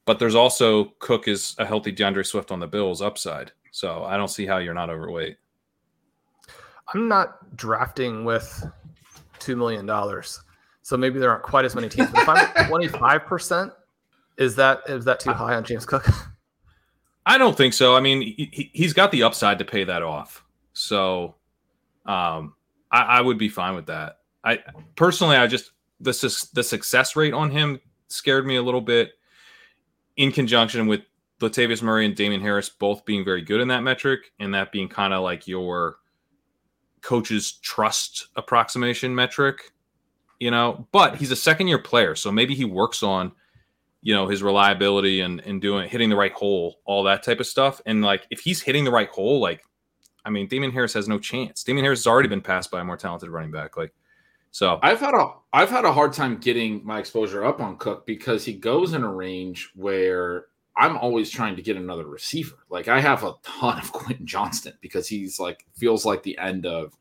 but there's also Cook is a healthy D'Andre Swift on the Bills upside. So I don't see how you're not overweight. I'm not drafting with two million dollars, so maybe there aren't quite as many teams. But if I'm 25 percent, is that is that too high on James Cook? I don't think so. I mean, he, he's got the upside to pay that off. So um, I, I would be fine with that. I personally, I just the the success rate on him scared me a little bit. In conjunction with Latavius Murray and Damien Harris both being very good in that metric, and that being kind of like your coach's trust approximation metric, you know. But he's a second year player, so maybe he works on you know his reliability and and doing hitting the right hole, all that type of stuff. And like if he's hitting the right hole, like I mean, Damien Harris has no chance. Damian Harris has already been passed by a more talented running back. Like so, I've had a I've had a hard time getting my exposure up on Cook because he goes in a range where I'm always trying to get another receiver. Like I have a ton of Quentin Johnston because he's like feels like the end of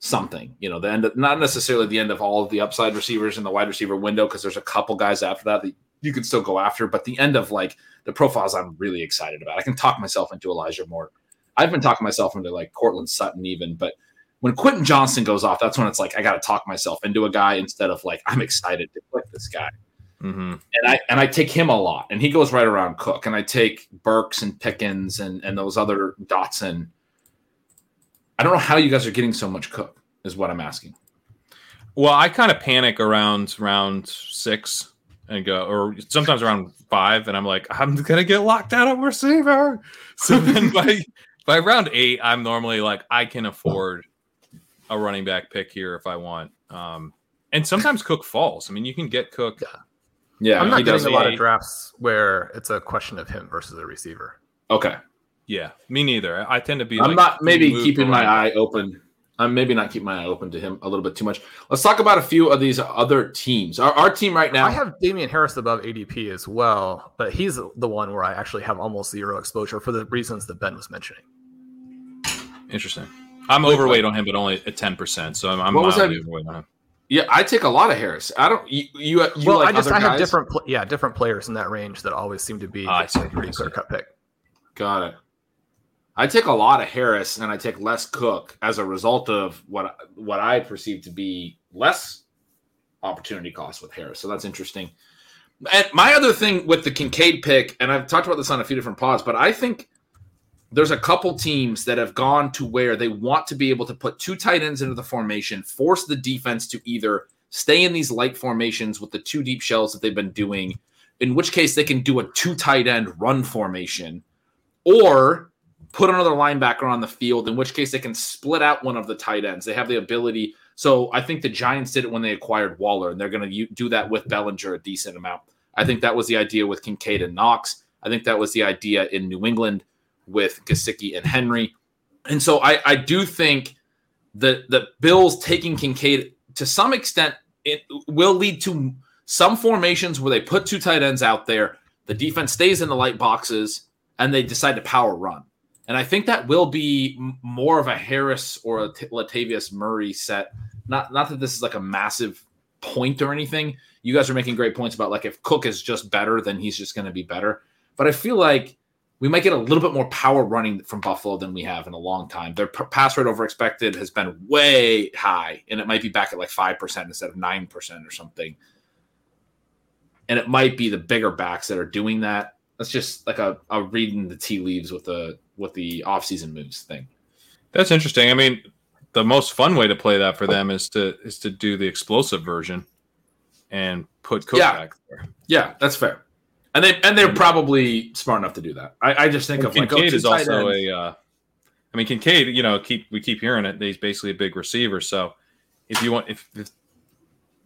something, you know, the end of not necessarily the end of all of the upside receivers in the wide receiver window because there's a couple guys after that that you can still go after, but the end of like the profiles I'm really excited about. I can talk myself into Elijah Moore. I've been talking myself into like Courtland Sutton even, but when Quentin Johnston goes off, that's when it's like I got to talk myself into a guy instead of like I'm excited to click this guy. Mhm. And I and I take him a lot, and he goes right around Cook, and I take Burks and Pickens and and those other Dotson. I don't know how you guys are getting so much Cook. Is what I'm asking. well, I kind of panic around round six and go, or sometimes around five, and I'm like, I'm gonna get locked out of receiver. So then by by round eight, I'm normally like, I can afford a running back pick here if I want. Um, and sometimes Cook falls. I mean, you can get Cook. Yeah, I'm he not does. getting a lot a- of drafts where it's a question of him versus a receiver. Okay, Yeah, me neither. I tend to be. I'm like, not maybe keeping my eye open I'm maybe not keeping my eye open to him a little bit too much. Let's talk about a few of these other teams. Our, our team right now. I have Damien Harris above ADP as well, but he's the one where I actually have almost zero exposure for the reasons that Ben was mentioning. Interesting. I'm overweight on him, but only at ten percent. So I'm, I'm mildly overweight on him. Yeah, I take a lot of Harris. I don't. You, you, you well, like I just I have guys? different pl- yeah different players in that range that always seem to be Ah, I see, a pretty clear cut pick. Got it. I take a lot of Harris and I take less Cook as a result of what what I perceive to be less opportunity cost with Harris. So that's interesting. And my other thing with the Kincaid pick, and I've talked about this on a few different pods, but I think there's a couple teams that have gone to where they want to be able to put two tight ends into the formation, force the defense to either stay in these light formations with the two deep shells that they've been doing, in which case they can do a two tight end run formation, or put another linebacker on the field, in which case they can split out one of the tight ends. They have the ability. So I think the Giants did it when they acquired Waller, and they're going to do that with Bellinger a decent amount. I think that was the idea with Kincaid and Knox. I think that was the idea in New England with Gesicki and Henry. And so I, I do think that the Bills taking Kincaid to some extent it will lead to some formations where they put two tight ends out there, the defense stays in the light boxes, and they decide to power run. And I think that will be more of a Harris or a Latavius Murray set. Not not that this is like a massive point or anything. You guys are making great points about like if Cook is just better, then he's just going to be better. But I feel like we might get a little bit more power running from Buffalo than we have in a long time. Their p- pass rate over expected has been way high, and it might be back at like five percent instead of nine percent or something. And it might be the bigger backs that are doing that. That's just like a, a reading the tea leaves with the with the offseason moves thing. That's interesting. I mean, the most fun way to play that for them is to is to do the explosive version and put Cook Yeah. back there. Yeah, that's fair. And they and they're probably smart enough to do that. I, I just think And of like Kincaid oh, is also ends. a. Uh, I mean, Kincaid. You know, keep we keep hearing it. He's basically a big receiver. So if you want, if if,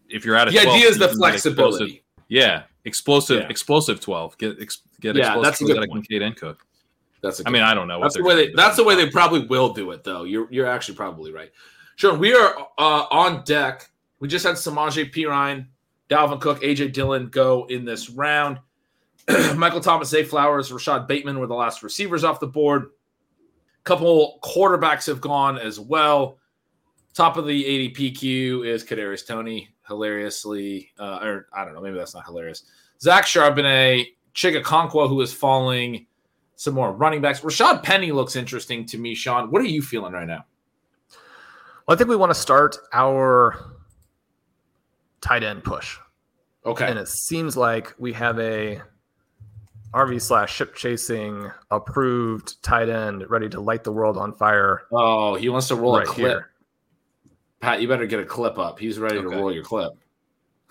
if you're at a the 12, idea is the flexibility. Yeah, explosive, Yeah. explosive twelve. Get ex, get Yeah, explosive. that's a good point. Kincaid and Cook. That's a I mean, I don't know. what That's the way they. That's the way they probably will do it, though. You're you're actually probably right. Sure, we are uh, on deck. We just had Samaje Perine, Dalvin Cook, AJ Dillon go in this round. Michael Thomas, Zay Flowers, Rashod Bateman were the last receivers off the board. A Couple quarterbacks have gone as well. Top of the ADP queue is Kadarius Toney, hilariously, uh, or I don't know, maybe that's not hilarious. Zach Charbonnet, Chig Okonkwo, who is falling some more running backs. Rashaad Penny looks interesting to me, Shawn. What are you feeling right now? Well, I think we want to start our tight end push. Okay. And it seems like we have a RV slash ship chasing approved tight end ready to light the world on fire. Oh, he wants to roll Right a clip. here. Pat, you better get a clip up. He's ready to roll your clip.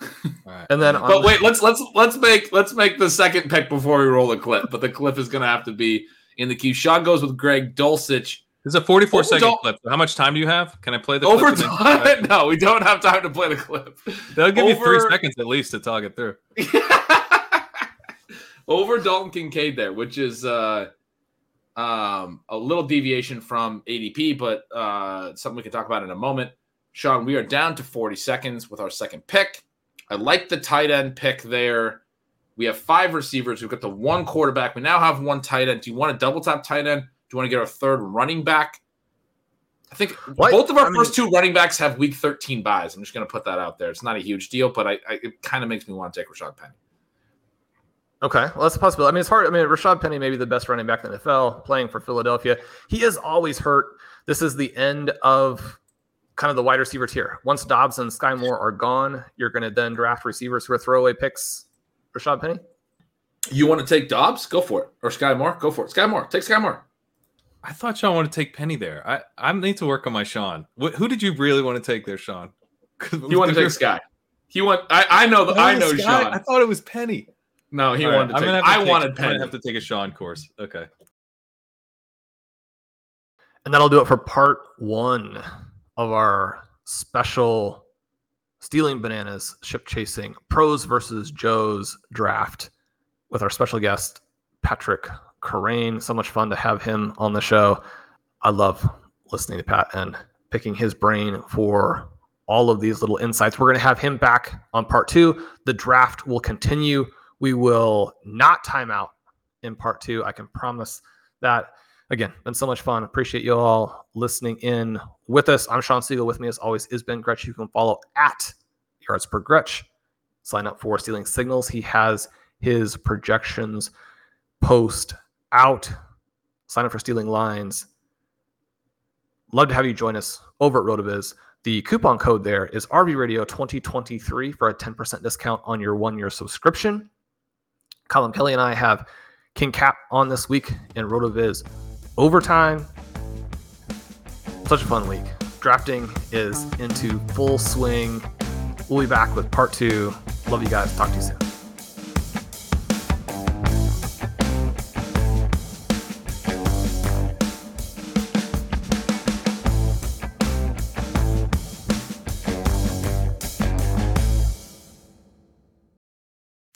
All right. And then on But wait, let's let's let's make let's make the second pick before we roll the clip. But the clip is going to have to be in the queue. Shawn goes with Greg Dulcich. This is a 44 Over second Dol- clip. How much time do you have? Can I play the Over clip? and then- time? No, we don't have time to play the clip. They'll give you three seconds at least to talk it through. over Dalton Kincaid there, which is uh, um, a little deviation from ADP, but uh, something we can talk about in a moment. Shawn, we are down to 40 seconds with our second pick. I like the tight end pick there. We have five receivers. We've got the one quarterback. We now have one tight end. Do you want a double top tight end? Do you want to get our third running back? I think What? both of our I mean- first two running backs have week 13 buys. I'm just going to put that out there. It's not a huge deal, but I, I it kind of makes me want to take Rashaad Penny. Okay, well that's a possibility. I mean, it's hard. I mean, Rashaad Penny may be the best running back in the NFL, playing for Philadelphia. He is always hurt. This is the end of kind of the wide receiver tier. Once Dobbs and Skyy Moore are gone, you're going to then draft receivers who are throwaway picks. Rashaad Penny. You want to take Dobbs? Go for it. Or Skyy Moore? Go for it. Skyy Moore. Take Skyy Moore. I thought Shawn wanted to take Penny there. I, I need to work on my Shawn. Wh- who did you really want to take there, Shawn? You want to take Skyy. He want. I, I know. The, I know Scott. Shawn. I thought it was Penny. No, he All right, wanted to I'm take. gonna I take- wanted I'm gonna have to take a Shawn course. Okay. And that'll do it for part one of our special stealing bananas ship chasing pros versus Joe's draft with our special guest, Patrick Kerrane. So much fun to have him on the show. I love listening to Pat and picking his brain for all of these little insights. We're going to have him back on part two. The draft will continue. We will not time out in part two. I can promise that. Again, been so much fun. Appreciate you all listening in with us. I'm Shawn Siegele. With me, as always, is Ben Gretch. You can follow at yards per Gretch. Sign up for Stealing Signals. He has his projections post out. Sign up for Stealing Lines. Love to have you join us over at RotoViz. The coupon code there is RVRadio 2023 for a 10% discount on your one year subscription. Colin Kelly and I have King Cap on this week in RotoViz overtime. Such a fun week. Drafting is into full swing. We'll be back with part two. Love you guys. Talk to you soon.